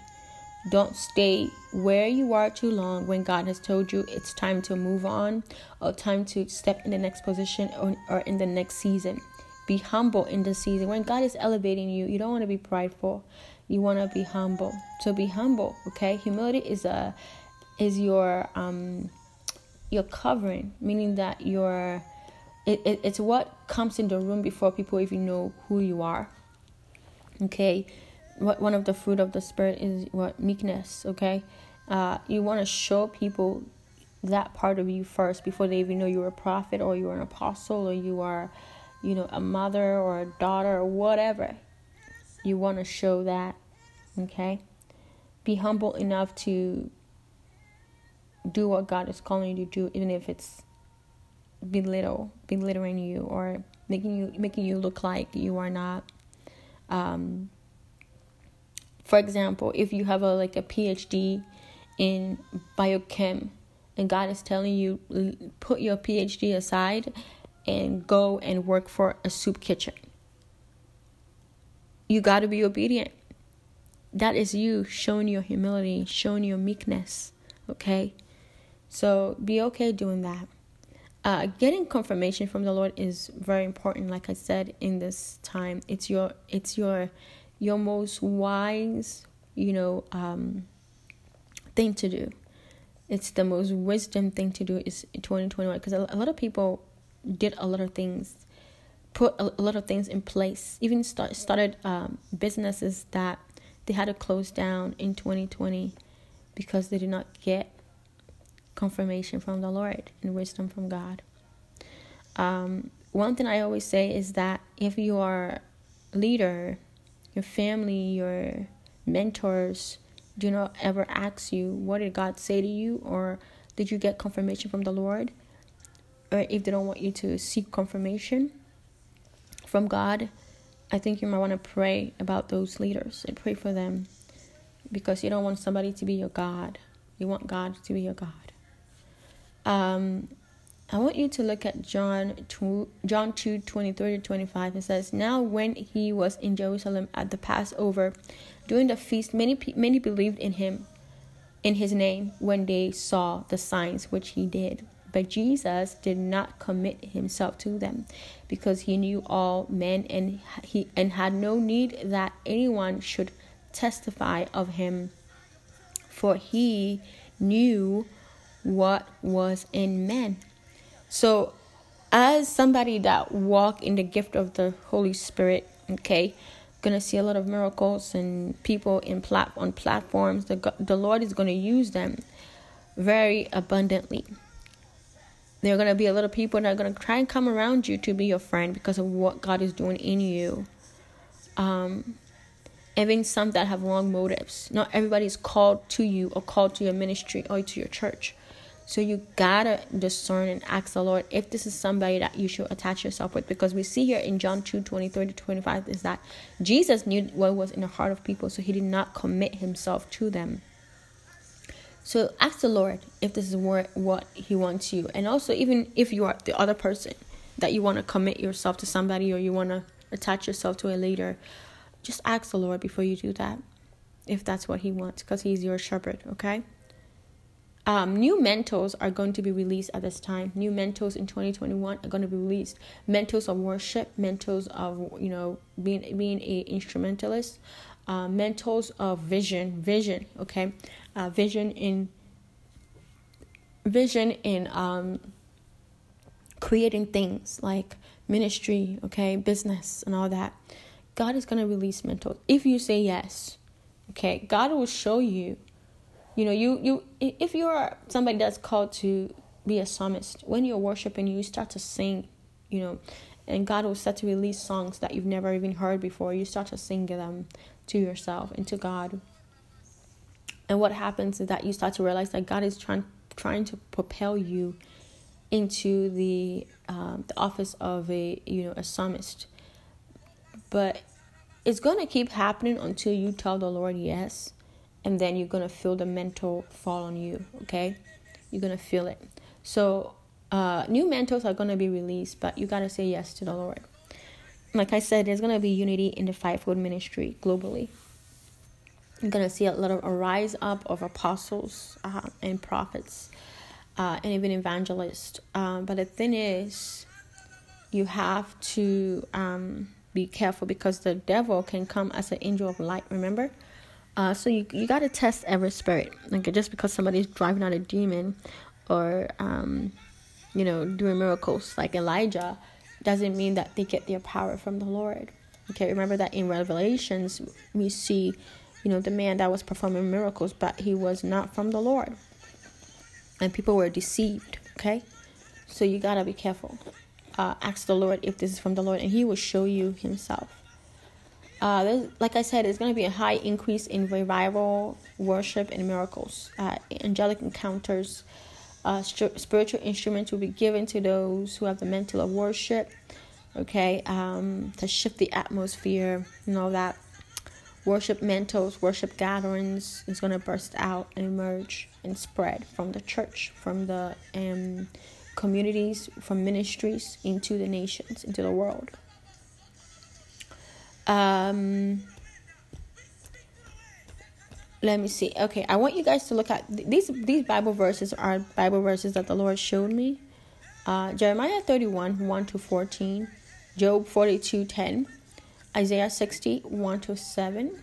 Don't stay where you are too long when God has told you it's time to move on or time to step in the next position or, or in the next season. Be humble in the season. When God is elevating you, you don't want to be prideful. You want to be humble. So be humble, okay? Humility is a is your um your covering, meaning that you're it, it, it's what comes in the room before people even know who you are. Okay, what one of the fruit of the spirit is what meekness. Okay, uh, you want to show people that part of you first before they even know you're a prophet or you're an apostle or you are, you know, a mother or a daughter or whatever. You want to show that. Okay, be humble enough to do what God is calling you to do, even if it's belittle, belittling you, or making you making you look like you are not. Um, for example, if you have a like a PhD in biochem, and God is telling you put your PhD aside and go and work for a soup kitchen, you got to be obedient. That is you showing your humility, showing your meekness. Okay. So be okay doing that. Uh, getting confirmation from the Lord is very important. Like I said, in this time, it's your it's your your most wise, you know, um, thing to do. It's the most wisdom thing to do is 2021 because a, lot of people did a lot of things, put a, a lot of things in place. Even start, started um, businesses that they had to close down in 2020 because they did not get confirmation from the Lord and wisdom from God. Um, one thing I always say is that if you are leader, your family, your mentors do not ever ask you, What did God say to you? or Did you get confirmation from the Lord? Or if they don't want you to seek confirmation from God, I think you might want to pray about those leaders and pray for them because you don't want somebody to be your God. You want God to be your God. Um, I want you to look at John 2, John 2 23 to 25. It says, Now when he was in Jerusalem at the Passover, during the feast, many, many believed in him, in his name, when they saw the signs which he did. But Jesus did not commit himself to them, because he knew all men and he and had no need that anyone should testify of him, for he knew what was in men. So, as somebody that walk in the gift of the Holy Spirit, okay, gonna see a lot of miracles and people in plat on platforms. The the Lord is gonna use them very abundantly. There are gonna be a lot of people that are gonna try and come around you to be your friend because of what God is doing in you. Um, even some that have wrong motives. Not everybody is called to you or called to your ministry or to your church. So you gotta discern and ask the Lord if this is somebody that you should attach yourself with. Because we see here in John 2 23 to 25 is that Jesus knew what was in the heart of people, so he did not commit himself to them. So ask the Lord if this is what, what he wants you. And also, even if you are the other person that you want to commit yourself to somebody or you want to attach yourself to a leader, just ask the Lord before you do that if that's what he wants because he's your shepherd, okay? Um, new mentors are going to be released at this time. New mentors in 2021 are going to be released. Mentors of worship, mentors of you know being being a instrumentalist, uh, mentors of vision, vision. Okay, uh, vision in vision in um, creating things like ministry, okay, business, and all that. God is going to release mentors if you say yes. Okay, God will show you you know you you if you're somebody that's called to be a psalmist when you're worshiping you start to sing you know and god will start to release songs that you've never even heard before. You start to sing them to yourself and to god. And what happens is that you start to realize that god is trying trying to propel you into the um, the office of a you know a psalmist. But it's going to keep happening until you tell the lord yes and then you're gonna feel the mantle fall on you okay? You're gonna feel it. So uh, new mentors are gonna be released but you gotta say yes to the lord. Like i said there's gonna be unity in the fivefold ministry globally. You're gonna see a lot of a rise up of apostles uh, and prophets uh, and even evangelists. Um, but the thing is you have to um, be careful because the devil can come as an angel of light remember uh, so you you got to test every spirit. Like just because somebody's driving out a demon, or um, you know doing miracles like Elijah, doesn't mean that they get their power from the Lord. Okay, remember that in Revelations we see, you know, the man that was performing miracles, but he was not from the Lord, and people were deceived. Okay, so you gotta be careful. Uh, ask the Lord if this is from the Lord, and He will show you Himself. Uh, like I said, it's going to be a high increase in revival, worship, and miracles. Uh, angelic encounters, uh, spiritual instruments will be given to those who have the mantle of worship, okay, um, to shift the atmosphere and all that. Worship mentors, worship gatherings is going to burst out and emerge and spread from the church, from the um, communities, from ministries into the nations, into the world. Um, let me see. Okay, I want you guys to look at these. These Bible verses are Bible verses that the Lord showed me. Uh, Jeremiah 31, 1 to 14, Job 42, 10, Isaiah 60, 1 to 7.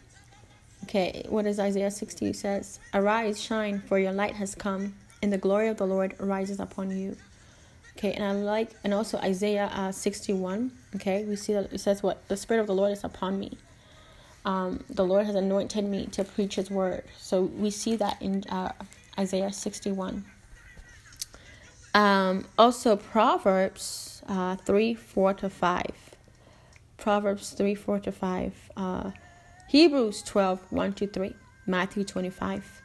Okay, what is Isaiah 60 it says? Arise, shine, for your light has come, and the glory of the Lord rises upon you. Okay, and I like, and also Isaiah uh, 61. Okay, we see that it says what? The Spirit of the Lord is upon me. Um, the Lord has anointed me to preach His word. So we see that in uh, Isaiah 61. Um, also, Proverbs uh, 3 4 to 5. Proverbs 3 4 to 5. Uh, Hebrews 12 1 to 3. Matthew 25.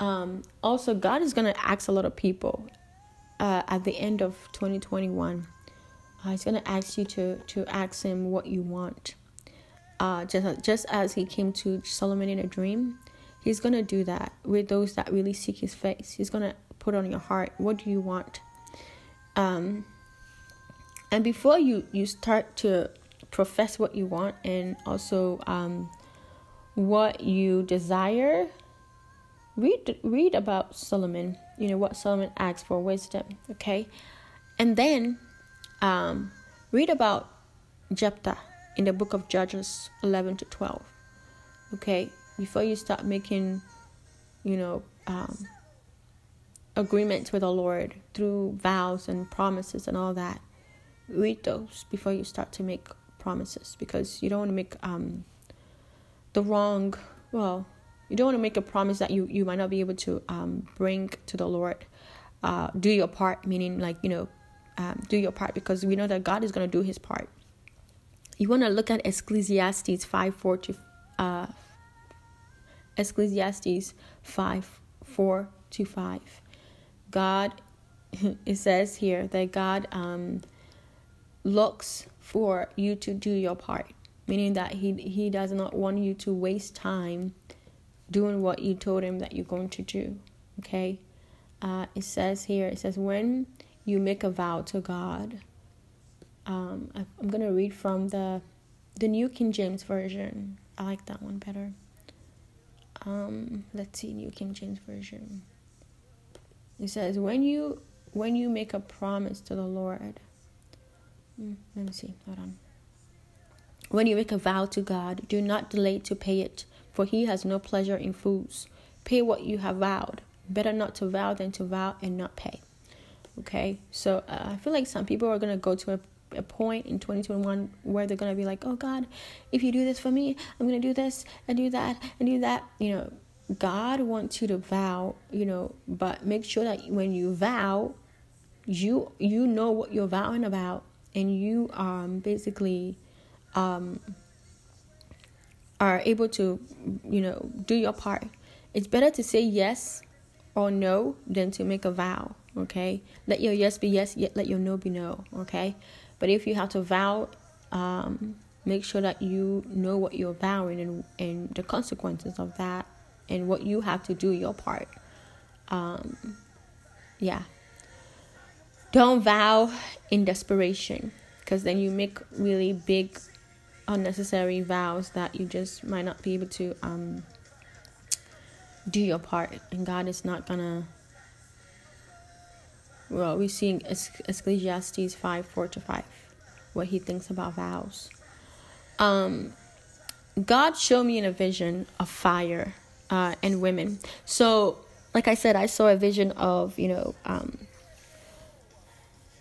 Um, also, God is going to ask a lot of people uh, at the end of 2021, uh, he's to ask you to, to ask him what you want. Uh, just, just as he came to Solomon in a dream, he's to do that with those that really seek his face. He's to put on your heart, what do you want? Um, and before you you start to profess what you want and also um, what you desire, read read about Solomon. You know what Solomon asked for wisdom. Okay, and then um, read about Jephthah in the book of Judges eleven to twelve. Okay, before you start making, you know, um, agreements with the Lord through vows and promises and all that, read those before you start to make promises because you don't want to make um, the wrong well you don't want to make a promise that you you might not be able to um, bring to the lord. Uh, do your part meaning like you know um, do your part because we know that god is going to do his part. You want to look at ecclesiastes 5 4 to uh, ecclesiastes 5 4 to 5 god it says here that god um, looks for you to do your part meaning that he he does not want you to waste time doing what you told him that you're going to do okay uh, it says here it says when you make a vow to god um, I, i'm going to read from the the new king james version i like that one better um, let's see new king james version it says when you when you make a promise to the lord Mm, let me see. Hold on. When you make a vow to God, do not delay to pay it, for He has no pleasure in fools. Pay what you have vowed. Better not to vow than to vow and not pay. Okay, so uh, I feel like some people are gonna go to a, a point in 2021 where they're gonna be like, "Oh God, if you do this for me, I'm gonna do this and do that and do that." You know, God wants you to vow. You know, but make sure that when you vow, you you know what you're vowing about and you um, basically um, are able to, you know, do your part. It's better to say yes or no than to make a vow. Okay, let your yes be yes, yet let your no be no. Okay, but if you have to vow, um, make sure that you know what you're vowing and and the consequences of that and what you have to do your part. Um, yeah. Don't vow in desperation because then you make really big unnecessary vows that you just might not be able to um, do your part. And god is not gonna well we're seeing ecclesiastes 5 4 to 5 what he thinks about vows. Um, god showed me in a vision of fire uh, and women. So like i said i saw a vision of you know um,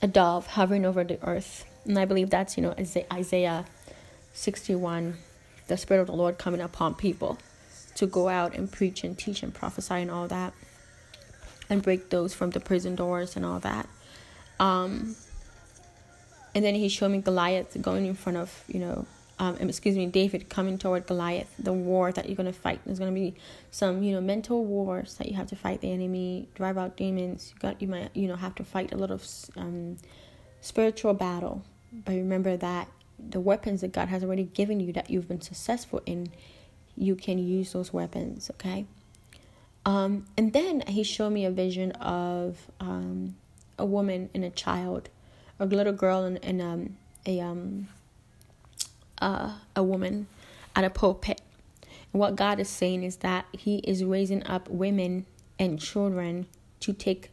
a dove hovering over the earth. And I believe that's, you know, Isaiah 61, the Spirit of the Lord coming upon people to go out and preach and teach and prophesy and all that and break those from the prison doors and all that. Um, and then he showed me Goliath going in front of, you know, um, excuse me, David coming toward Goliath, the war that you're going to fight. There's going to be some, you know, mental wars that you have to fight the enemy, drive out demons. You got, you might, you know, have to fight a lot of um, spiritual battle. But remember that the weapons that God has already given you that you've been successful in, you can use those weapons, okay? Um, and then he showed me a vision of um, a woman and a child, a little girl and, and um, a um, uh, a woman at a pulpit. And what God is saying is that He is raising up women and children to take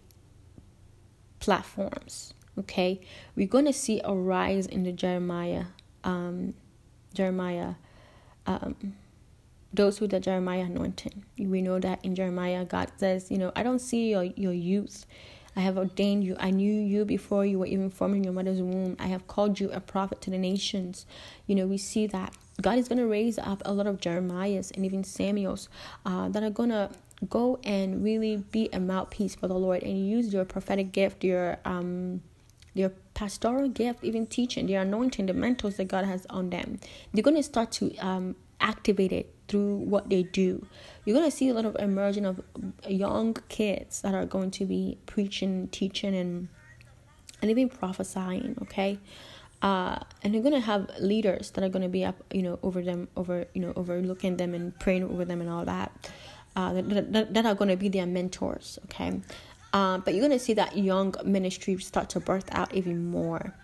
platforms okay we're going to see a rise in the jeremiah um jeremiah um those with the jeremiah anointing we know that in jeremiah god says you know i don't see your your youth I have ordained you. I knew you before you were even formed in your mother's womb. I have called you a prophet to the nations. You know, we see that God is going to raise up a lot of Jeremiahs and even Samuels uh, that are going to go and really be a mouthpiece for the Lord and use your prophetic gift, your um, their pastoral gift, even teaching, their anointing, the mentors that God has on them. They're going to start to um, activate it through what they do. You're going to see a lot of emerging of young kids that are going to be preaching, teaching, and and even prophesying. Okay. Uh, and you're gonna have leaders that are gonna be up, you know, over them, over you know, overlooking them and praying over them and all that. Uh, that, that, that are gonna be their mentors. Okay, Um, but you're gonna see that young ministry start to birth out even more.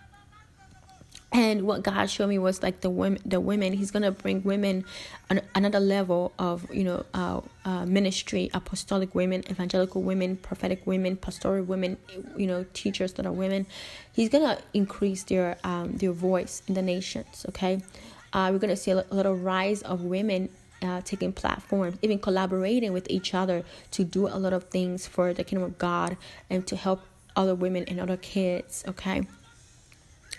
And what god showed me was like the women the women he's gonna bring women an, another level of you know uh, uh, ministry apostolic women evangelical women prophetic women pastoral women you know teachers that are women. He's gonna increase their um, their voice in the nations okay? Uh, we're gonna see a little rise of women uh, taking platforms, even collaborating with each other to do a lot of things for the kingdom of God and to help other women and other kids. Okay,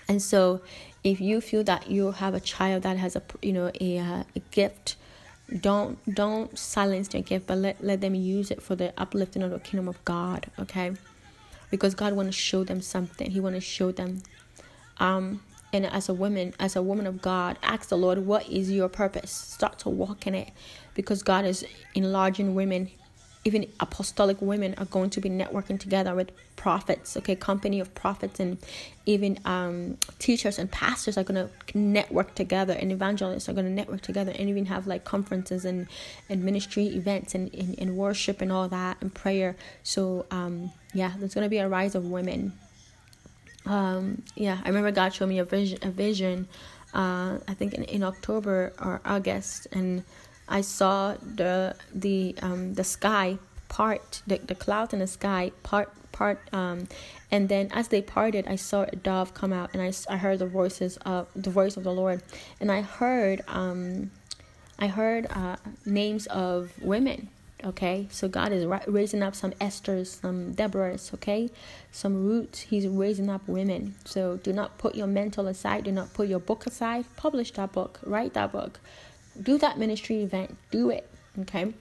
and so, if you feel that you have a child that has a you know a, uh, a gift, don't don't silence their gift, but let let them use it for the uplifting of the kingdom of God. Okay, because God want to show them something. He want to show them. Um, and as a woman, as a woman of God, ask the Lord, what is your purpose? Start to walk in it, because God is enlarging women. Even apostolic women are going to be networking together with prophets okay? Company of prophets and even um, teachers and pastors are going to network together and evangelists are going to network together and even have like conferences and, and ministry events and, and, and worship and all that and prayer. So um, yeah there's going to be a rise of women um, yeah i remember god showed me a vision a vision uh, i think in, in october or august and I saw the the um, the sky part, the, the clouds in the sky part part um, and then as they parted i saw a dove come out and i, I heard the voices of the voice of the lord and i heard um i heard uh, names of women okay? So god is raising up some esthers some deborahs okay? Some Ruths. He's raising up women. So do not put your mantle aside. Do not put your book aside. Publish that book. Write that book. Do that ministry event. Do it okay?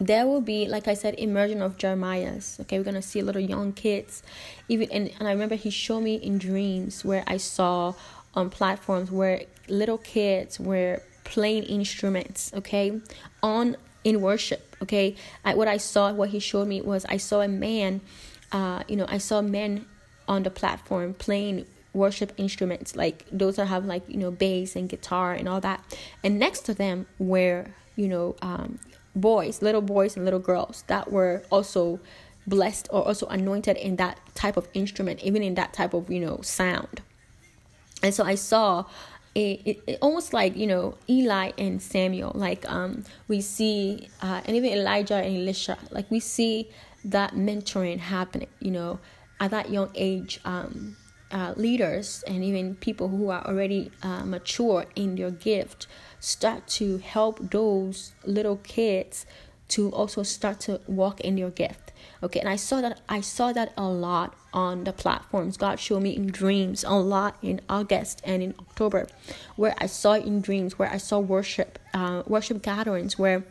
There will be like i said immersion of jeremiah's okay? We're gonna see little young kids. Even and, and i remember he showed me in dreams where i saw on platforms where little kids were playing instruments okay? On in worship okay? I, what i saw what he showed me was i saw a man uh you know i saw men on the platform playing worship instruments like those that have like you know bass and guitar and all that. And next to them were you know um, boys little boys and little girls that were also blessed or also anointed in that type of instrument even in that type of you know sound. And so i saw it, it, almost like you know Eli and Samuel. Like um we see uh, and even Elijah and Elisha. Like we see that mentoring happening you know at that young age um uh, leaders and even people who are already uh, mature in their gift start to help those little kids to also start to walk in their gift okay and i saw that i saw that a lot on the platforms. God showed me in dreams a lot in august and in october where i saw in dreams where i saw worship uh, worship gatherings where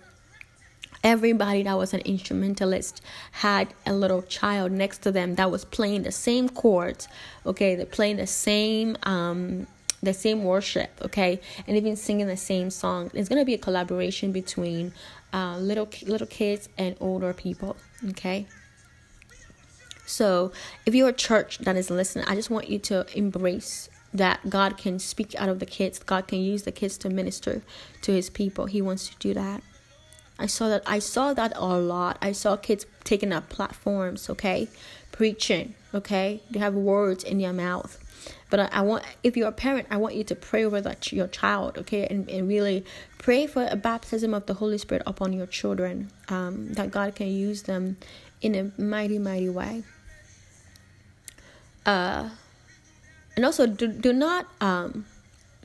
everybody that was an instrumentalist had a little child next to them that was playing the same chords okay? They're playing the same um the same worship okay? And even singing the same song. It's going to be a collaboration between uh, little little kids and older people okay so if you're a church that is listening i just want you to embrace that god can speak out of the kids god can use the kids to minister to his people he wants to do that I saw that I saw that a lot. I saw kids taking up platforms, okay, preaching, okay. They have words in their mouth. But I, I, want if you're a parent, I want you to pray over that your child, okay, and, and really pray for a baptism of the Holy Spirit upon your children, um, that God can use them in a mighty, mighty way. Uh, and also do do not um,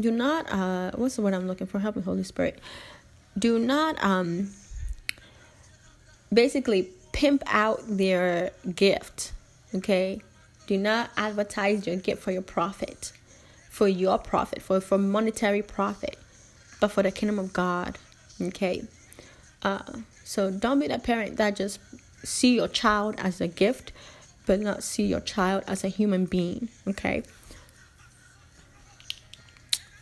do not uh, what's the word I'm looking for? Help me, Holy Spirit. Do not um basically pimp out their gift. Okay? Do not advertise your gift for your profit, for your profit, for, for monetary profit, but for the kingdom of God. Okay? Uh, so don't be that parent that just see your child as a gift, but not see your child as a human being. Okay?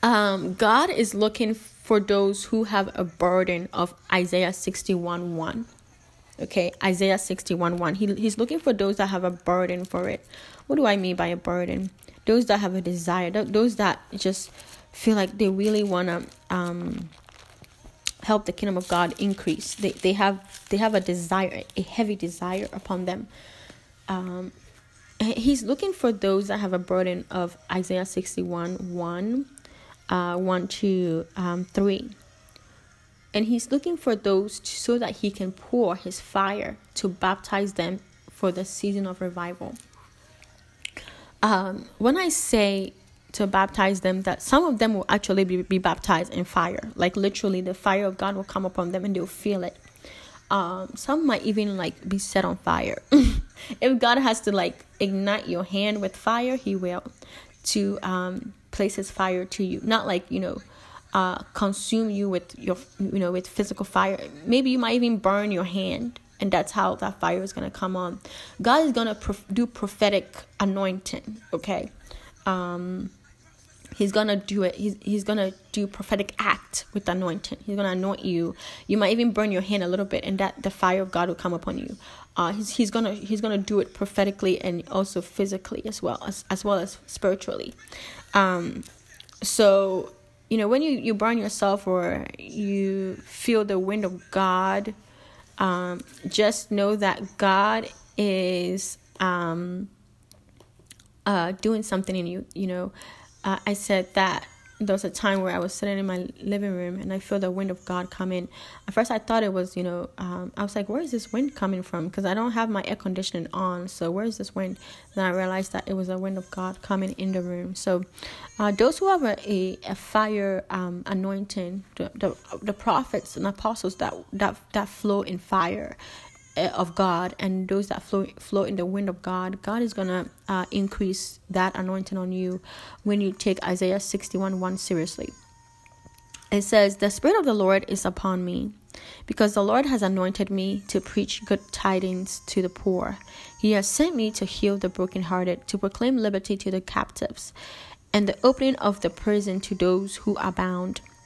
Um, God is looking for those who have a burden of Isaiah 61 1. Okay, Isaiah 61 1. He, he's looking for those that have a burden for it. What do I mean by a burden? Those that have a desire, those that just feel like they really want to um, help the kingdom of God increase. They they have they have a desire, a heavy desire upon them. Um, he's looking for those that have a burden of Isaiah 61 1, uh, 1 to um, 3. And he's looking for those so that he can pour his fire to baptize them for the season of revival. Um, when I say to baptize them, that some of them will actually be, be baptized in fire, like literally the fire of God will come upon them and they'll feel it. Um, some might even like be set on fire. if God has to like ignite your hand with fire, He will to um, place His fire to you. Not like you know, uh, consume you with your you know with physical fire. Maybe you might even burn your hand, and that's how that fire is gonna come on. God is gonna prof- do prophetic anointing. Okay. Um, he's gonna do it. He's, he's gonna do prophetic act with anointing. He's gonna anoint you. You might even burn your hand a little bit and that the fire of god will come upon you. Uh he's, he's gonna he's gonna do it prophetically and also physically as well as as well as spiritually. Um so you know when you you burn yourself or you feel the wind of god um just know that god is um uh doing something in you you know uh, I said that there was a time where I was sitting in my living room and I feel the wind of God coming. At first, I thought it was, you know, um, I was like, where is this wind coming from? Because I don't have my air conditioning on. So, where is this wind? Then I realized that it was a wind of God coming in the room. So, uh, those who have a, a, fire um, anointing, the, the, the prophets and apostles that, that, that flow in fire, of God and those that flow flow in the wind of God, God is gonna uh, increase that anointing on you when you take Isaiah 61 1 seriously. It says, The Spirit of the Lord is upon me, because the Lord has anointed me to preach good tidings to the poor. He has sent me to heal the brokenhearted, to proclaim liberty to the captives, and the opening of the prison to those who are bound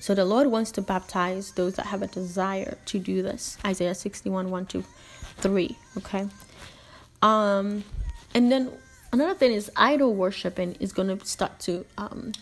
So the Lord wants to baptize those that have a desire to do this. Isaiah 61 1 to 3. Okay. Um and then another thing is idol worshiping is gonna start to um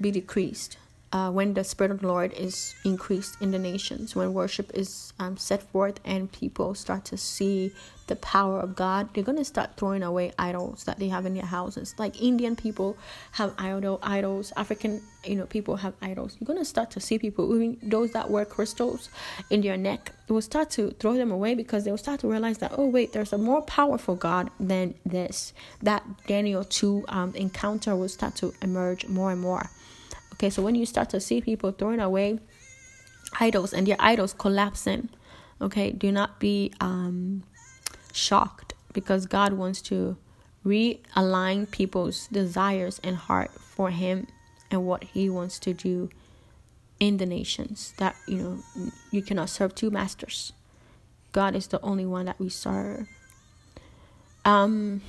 be decreased uh, when the Spirit of the Lord is increased in the nations, when worship is um, set forth and people start to see the power of God, they're to start throwing away idols that they have in their houses. Like Indian people have idol idols, African you know people have idols. You're to start to see people, even those that wear crystals in their neck, will start to throw them away because they will start to realize that oh wait, there's a more powerful God than this. That Daniel two um, encounter will start to emerge more and more. Okay, so when you start to see people throwing away idols and their idols collapsing, okay, do not be um, shocked because God wants to realign people's desires and heart for Him and what He wants to do in the nations. That you know, you cannot serve two masters. God is the only one that we serve. Um,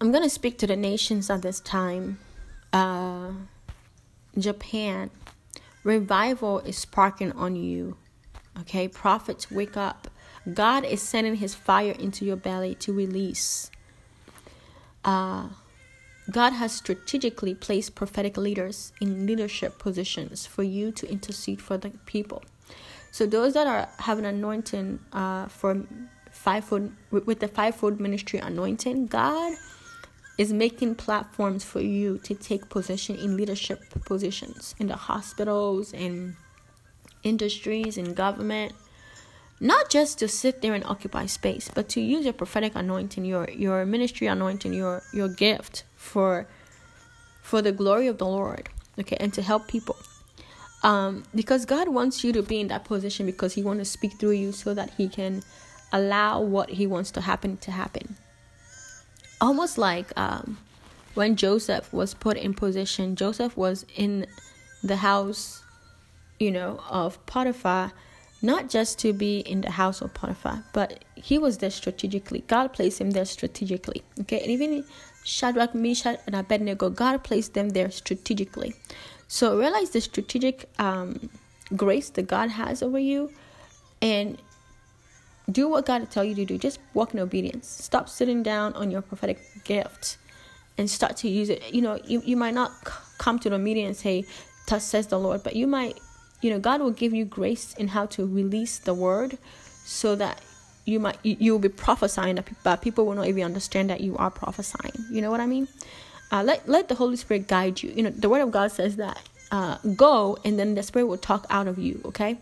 I'm going to speak to the nations at this time. Uh, Japan, revival is sparking on you. Okay, prophets, wake up. God is sending his fire into your belly to release. Uh, God has strategically placed prophetic leaders in leadership positions for you to intercede for the people. So those that are having anointing uh, for fivefold with the fivefold ministry anointing, God is making platforms for you to take position in leadership positions in the hospitals in industries in government. Not just to sit there and occupy space but to use your prophetic anointing your your ministry anointing your your gift for for the glory of the lord okay and to help people. Um because god wants you to be in that position because he wants to speak through you so that he can allow what he wants to happen to happen almost like um, when Joseph was put in position. Joseph was in the house you know, of Potiphar, not just to be in the house of Potiphar, but he was there strategically. God placed him there strategically. Okay, and even Shadrach, Meshach, and Abednego, God placed them there strategically. So realize the strategic um, grace that God has over you, and do what God tell you to do. Just walk in obedience. Stop sitting down on your prophetic gift and start to use it. You know, you, you might not come to the meeting and say, Thus says the Lord, but you might, you know, God will give you grace in how to release the word so that you might you, will be prophesying but people will not even understand that you are prophesying. You know what I mean? Uh, let let the Holy Spirit guide you. You know, the word of God says that uh, go and then the Spirit will talk out of you, okay?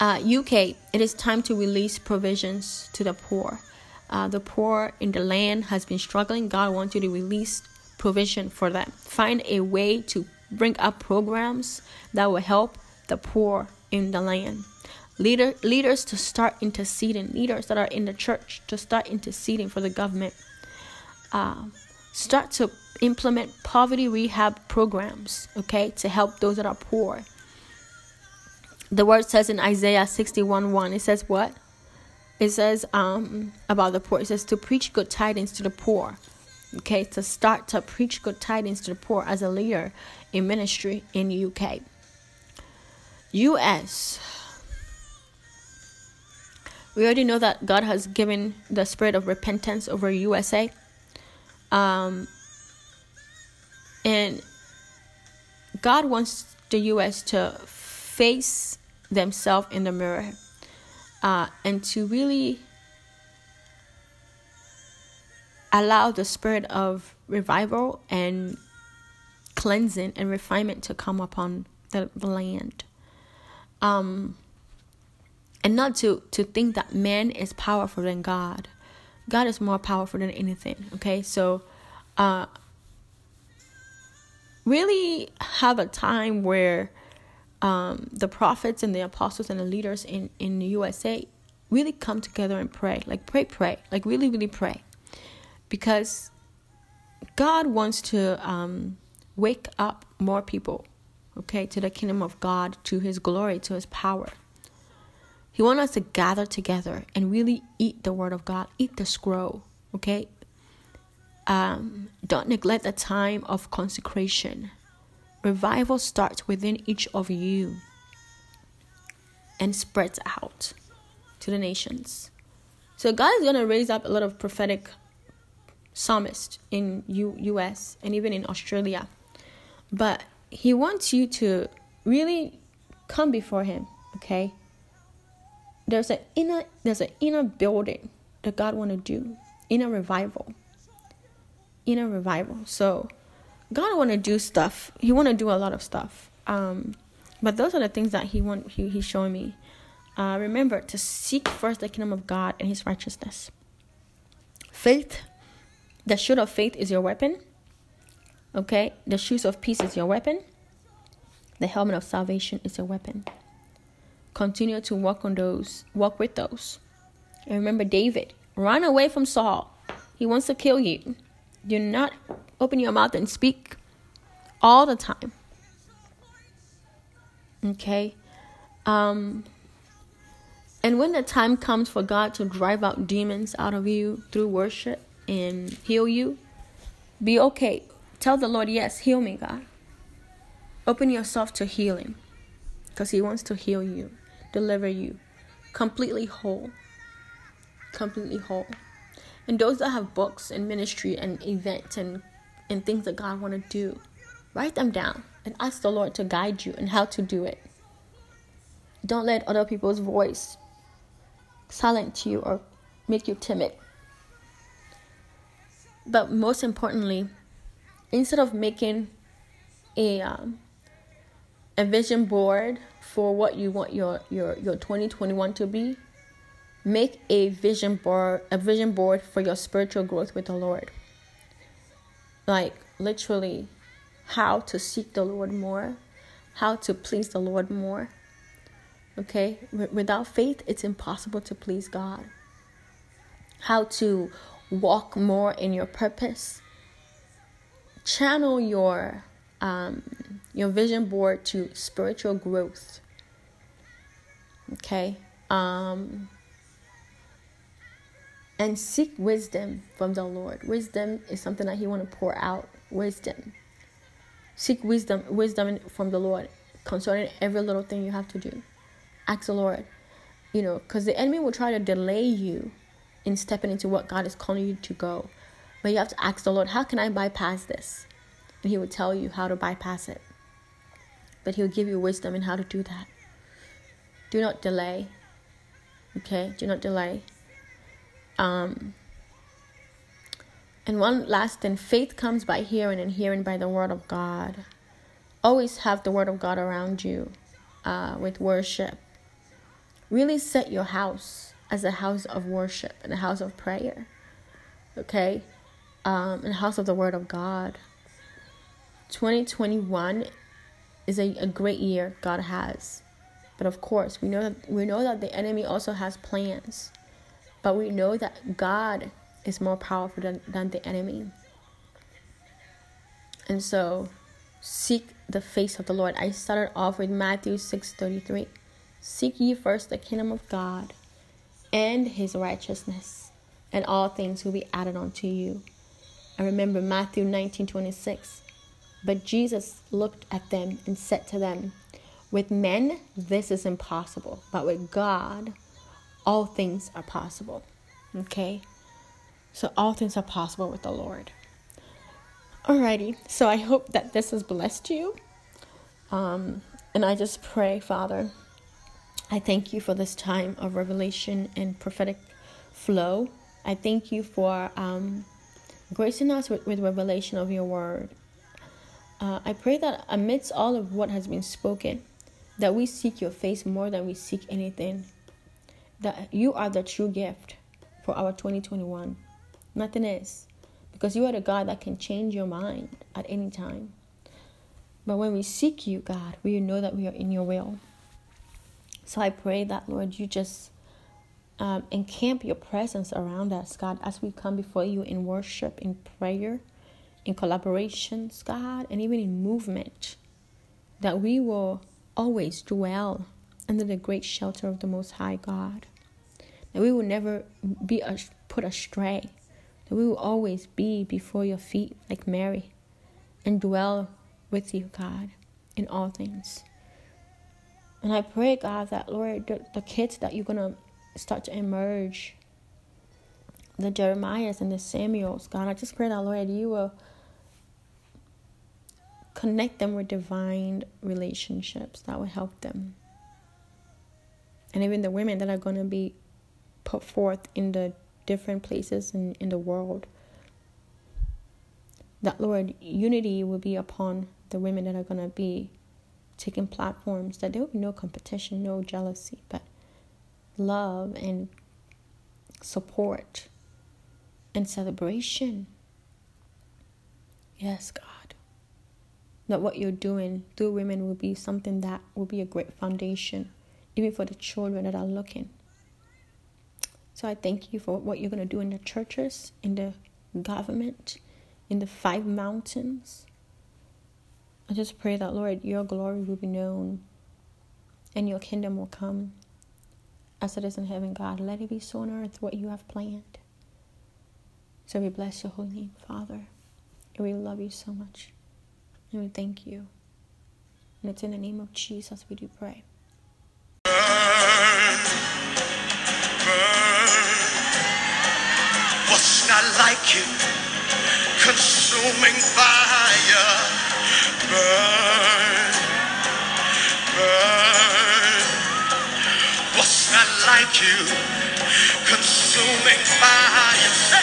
Uh, UK, it is time to release provisions to the poor. Uh, the poor in the land has been struggling. God wants you to release provision for them. Find a way to bring up programs that will help the poor in the land. Leader, leaders to start interceding. Leaders that are in the church to start interceding for the government. Uh, start to implement poverty rehab programs, okay, to help those that are poor the word says in Isaiah 61 1, it says what? It says um, about the poor. It says to preach good tidings to the poor. Okay, to start to preach good tidings to the poor as a leader in ministry in the UK. US. We already know that God has given the spirit of repentance over USA. Um, and God wants the US to face themselves in the mirror uh, and to really allow the spirit of revival and cleansing and refinement to come upon the, the land. Um, and not to, to think that man is powerful than God. God is more powerful than anything. Okay, so uh, really have a time where um, the prophets and the apostles and the leaders in, in the USA really come together and pray. Like, pray, pray. Like, really, really pray. Because God wants to um, wake up more people, okay, to the kingdom of God, to his glory, to his power. He wants us to gather together and really eat the word of God, eat the scroll, okay? Um, don't neglect the time of consecration Revival starts within each of you and spreads out to the nations. So God is going to raise up a lot of prophetic psalmists in U- US and even in Australia. But he wants you to really come before him, okay? There's an inner there's an inner building that God want to do, inner revival. Inner revival. So God want to do stuff. He want to do a lot of stuff. Um, but those are the things that he want. He, he's showing me. Uh, remember to seek first the kingdom of God and His righteousness. Faith, the shield of faith is your weapon. Okay, the shoes of peace is your weapon. The helmet of salvation is your weapon. Continue to walk on those. Walk with those. And remember, David, run away from Saul. He wants to kill you. Do not open your mouth and speak all the time. Okay? Um and when the time comes for God to drive out demons out of you through worship and heal you, be okay. Tell the Lord, yes, heal me, God. Open yourself to healing because He wants to heal you, deliver you completely whole. Completely whole. And those that have books and ministry and events and and things that God want to do, write them down and ask the Lord to guide you and how to do it. Don't let other people's voice silence you or make you timid. But most importantly, instead of making a um, a vision board for what you want your your your 2021 to be, make a vision board a vision board for your spiritual growth with the Lord like literally how to seek the Lord more, how to please the Lord more. Okay? Without faith, it's impossible to please God. How to walk more in your purpose. Channel your um, your vision board to spiritual growth. Okay? Um and seek wisdom from the Lord. Wisdom is something that he want to pour out. Wisdom. Seek wisdom wisdom from the Lord concerning every little thing you have to do. Ask the Lord, you know, because the enemy will try to delay you in stepping into what God is calling you to go. But you have to ask the Lord, how can I bypass this? And He will tell you how to bypass it. But He'll give you wisdom in how to do that. Do not delay. Okay? Do not delay. Um, and one last thing faith comes by hearing, and hearing by the word of God. Always have the word of God around you uh, with worship. Really set your house as a house of worship and a house of prayer. Okay? Um, and a house of the word of God. 2021 is a, a great year God has. But of course, we know that we know that the enemy also has plans. But we know that God is more powerful than, than the enemy. And so seek the face of the Lord. I started off with Matthew 6:33. Seek ye first the kingdom of God and his righteousness, and all things will be added unto you. I remember Matthew 19:26. But Jesus looked at them and said to them, With men this is impossible, but with God all things are possible. Okay? So all things are possible with the Lord. Alrighty, so I hope that this has blessed you. Um, and I just pray, Father, I thank you for this time of revelation and prophetic flow. I thank you for um, gracing us with, with revelation of your word. Uh, I pray that amidst all of what has been spoken, that we seek your face more than we seek anything. That you are the true gift for our 2021. Nothing is. Because you are the God that can change your mind at any time. But when we seek you, God, we know that we are in your will. So I pray that, Lord, you just um, encamp your presence around us, God, as we come before you in worship, in prayer, in collaborations, God, and even in movement. That we will always dwell under the great shelter of the Most High God. That we will never be put astray that we will always be before your feet like Mary and dwell with you, God, in all things. And I pray, God, that, Lord, the, the kids that you're going to start to emerge, the Jeremiahs and the Samuels, God, I just pray that, Lord, you will connect them with divine relationships that will help them. And even the women that are going to be put forth in the different places in, in the world. That, Lord, unity will be upon the women that are going to be taking platforms, that there will be no competition, no jealousy, but love and support and celebration. Yes, God. That what you're doing through women will be something that will be a great foundation, even for the children that are looking. So I thank you for what you're going to do in the churches, in the government, in the five mountains. I just pray that, Lord, your glory will be known and your kingdom will come as it is in heaven, God. Let it be so on earth what you have planned. So we bless your holy name, Father. And we love you so much. And we thank you. And it's in the name of Jesus we do pray. Like you. Consuming fire, burn, burn. What's not like you? Consuming fire.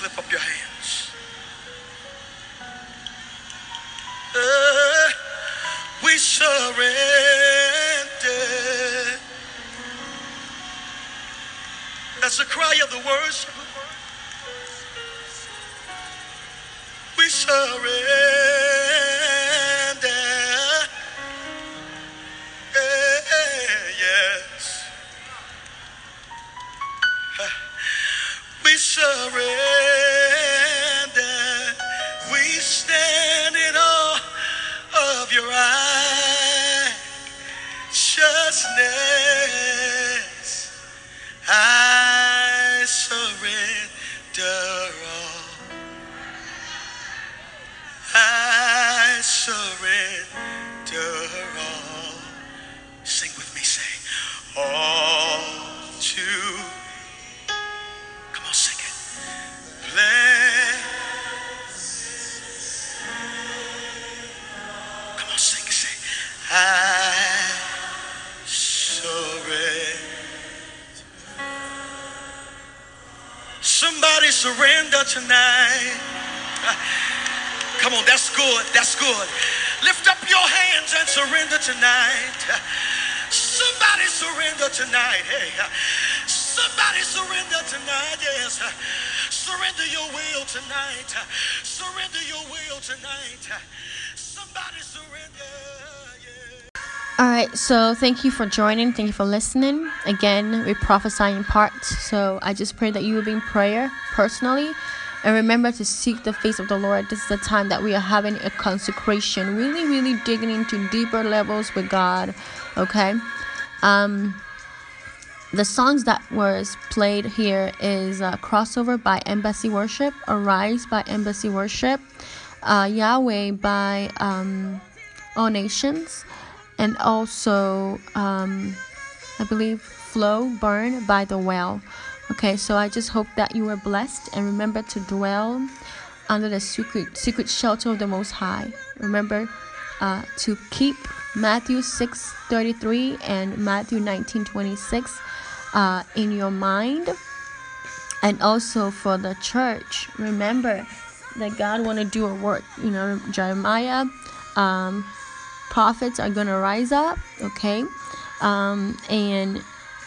Just slip up your hands. Uh, we surrender. That's the cry of the worship. We surrender. Yes. We surrender. Surrender tonight. Come on, that's good. That's good. Lift up your hands and surrender tonight. Somebody surrender tonight. Hey, somebody surrender tonight. Yes. Surrender your will tonight. Surrender your will tonight. Somebody surrender. All right, so thank you for joining. Thank you for listening. Again, we prophesy in parts. So I just pray that you will be in prayer personally. And remember to seek the face of the Lord. This is the time that we are having a consecration, really, really digging into deeper levels with God. Okay? Um, the songs that was played here is uh, crossover by embassy worship arise by embassy worship uh, yahweh by um, all nations and also um, i believe flow burn by the well. Okay so i just hope that you are blessed and remember to dwell under the secret secret shelter of the most high. Remember uh, to keep matthew 6 33 and matthew 19 26 uh, in your mind. And also for the church remember that god want to do a work you know jeremiah um, prophets are going to rise up okay? Um, and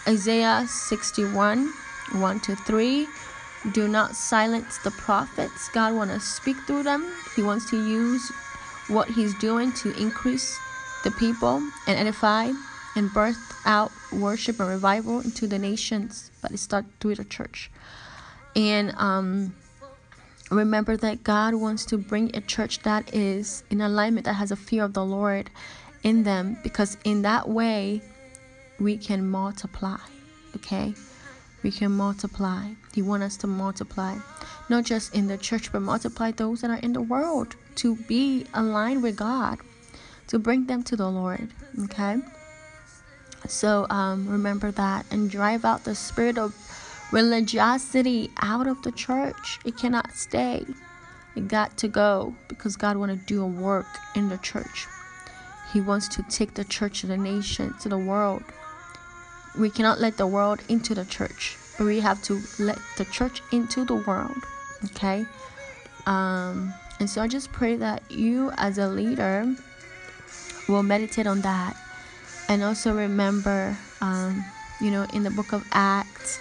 isaiah 61 1 to 3 do not silence the prophets. God want to speak through them. He wants to use what he's doing to increase the people and edify and birth out worship and revival into the nations. But it starts through the church. And um remember that God wants to bring a church that is in alignment, that has a fear of the Lord in them, because in that way we can multiply. Okay? We can multiply. He wants us to multiply, not just in the church, but multiply those that are in the world to be aligned with God, to bring them to the Lord. Okay? So um, remember that and drive out the spirit of religiosity out of the church. It cannot stay. It got to go because God want to do a work in the church. He wants to take the church to the nation, to the world. We cannot let the world into the church, but we have to let the church into the world. Okay? Um, and so I just pray that you, as a leader, will meditate on that. And also remember, um, you know, in the book of Acts,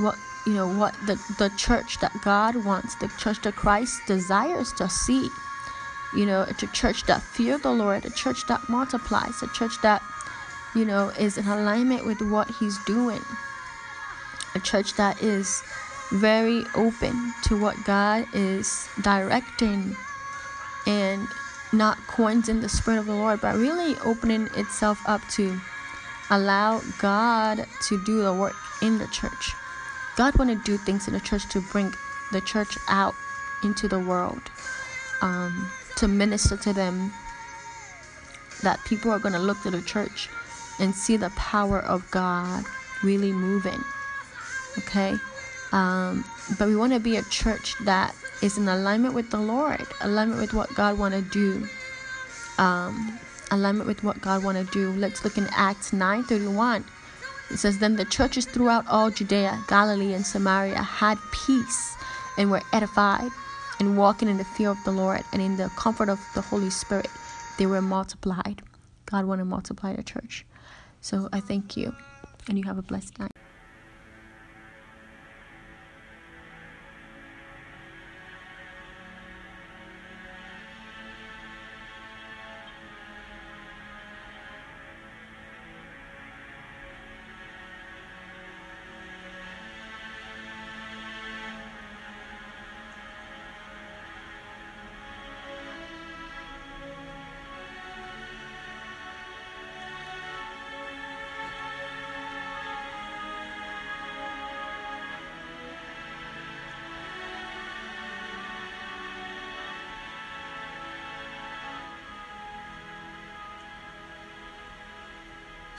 what you know what the the church that God wants, the church that Christ desires to see. You know, it's a church that fear the Lord, a church that multiplies, a church that you know is in alignment with what He's doing, a church that is very open to what God is directing and not quenching the spirit of the Lord, but really opening itself up to allow God to do the work in the church. God want to do things in the church to bring the church out into the world, um, to minister to them that people are going to look to the church and see the power of God really moving. Okay? Um, but we want to be a church that is in alignment with the Lord, alignment with what God want to do. Um, alignment with what God want to do. Let's look in Acts 9:31. It says, Then the churches throughout all Judea, Galilee, and Samaria had peace and were edified, and walking in the fear of the Lord and in the comfort of the Holy Spirit, they were multiplied. God want to multiply the church. So I thank you, and you have a blessed night.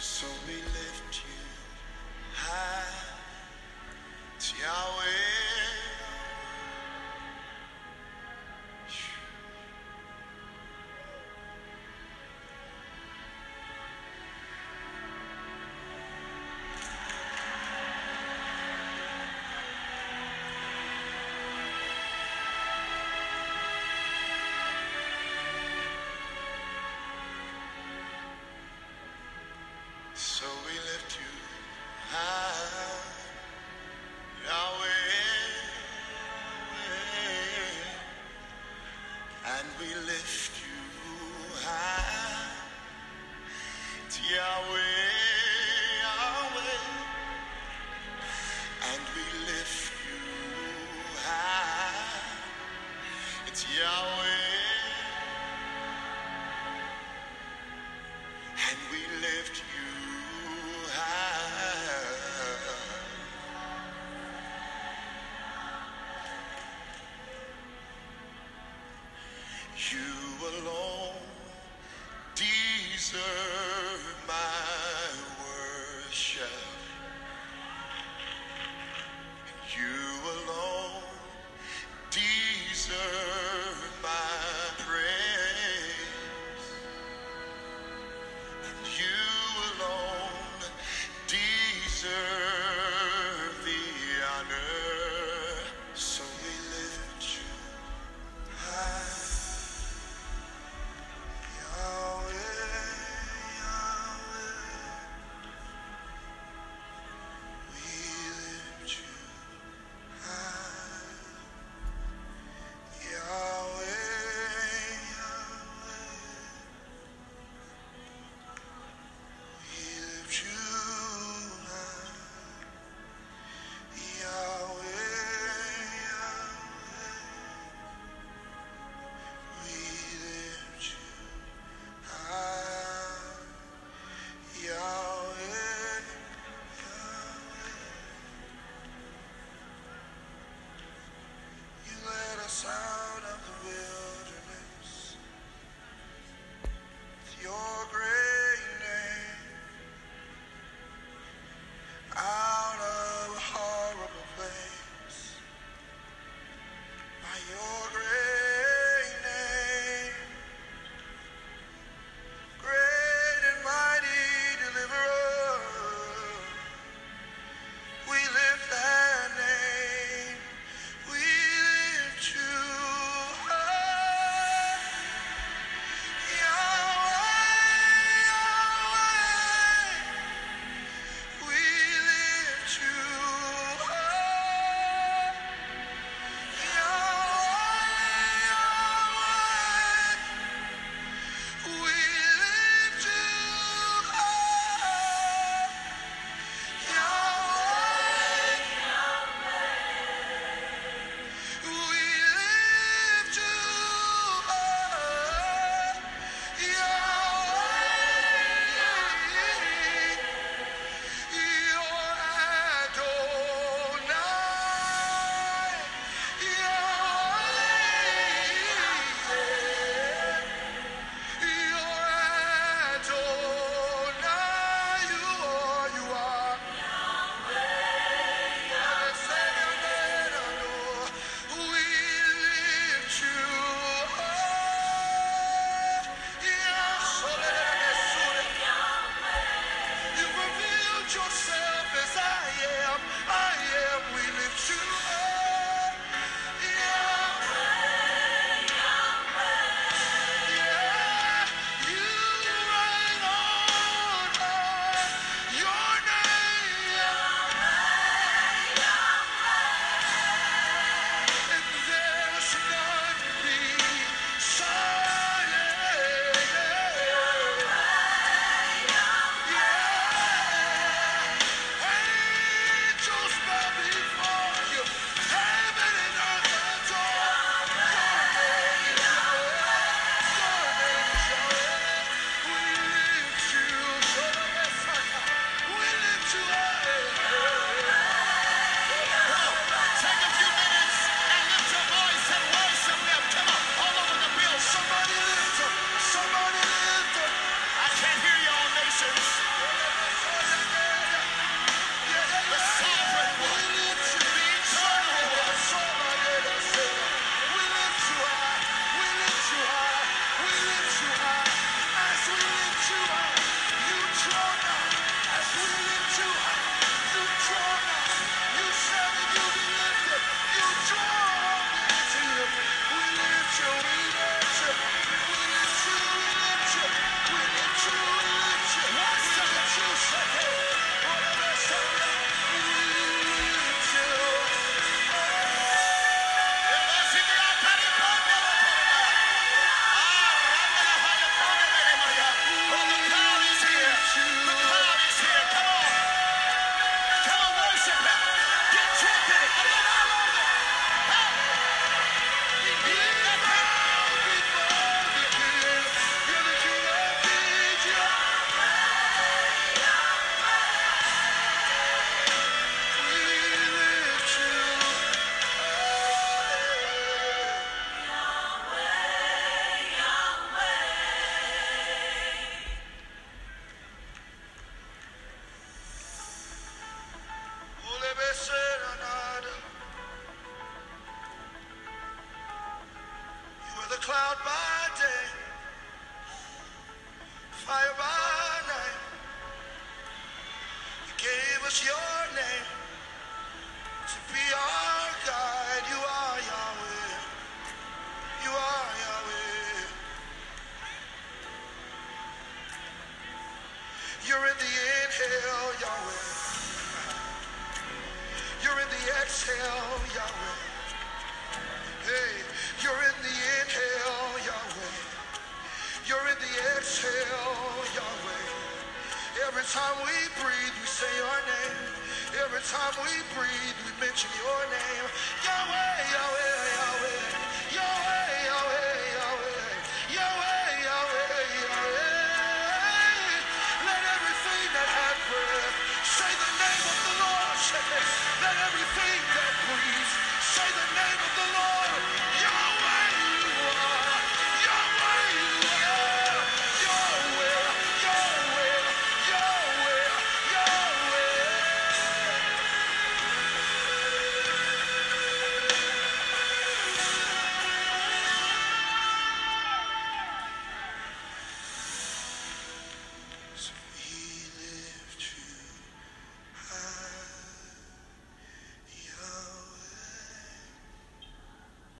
So we lift you high, it's Yahweh.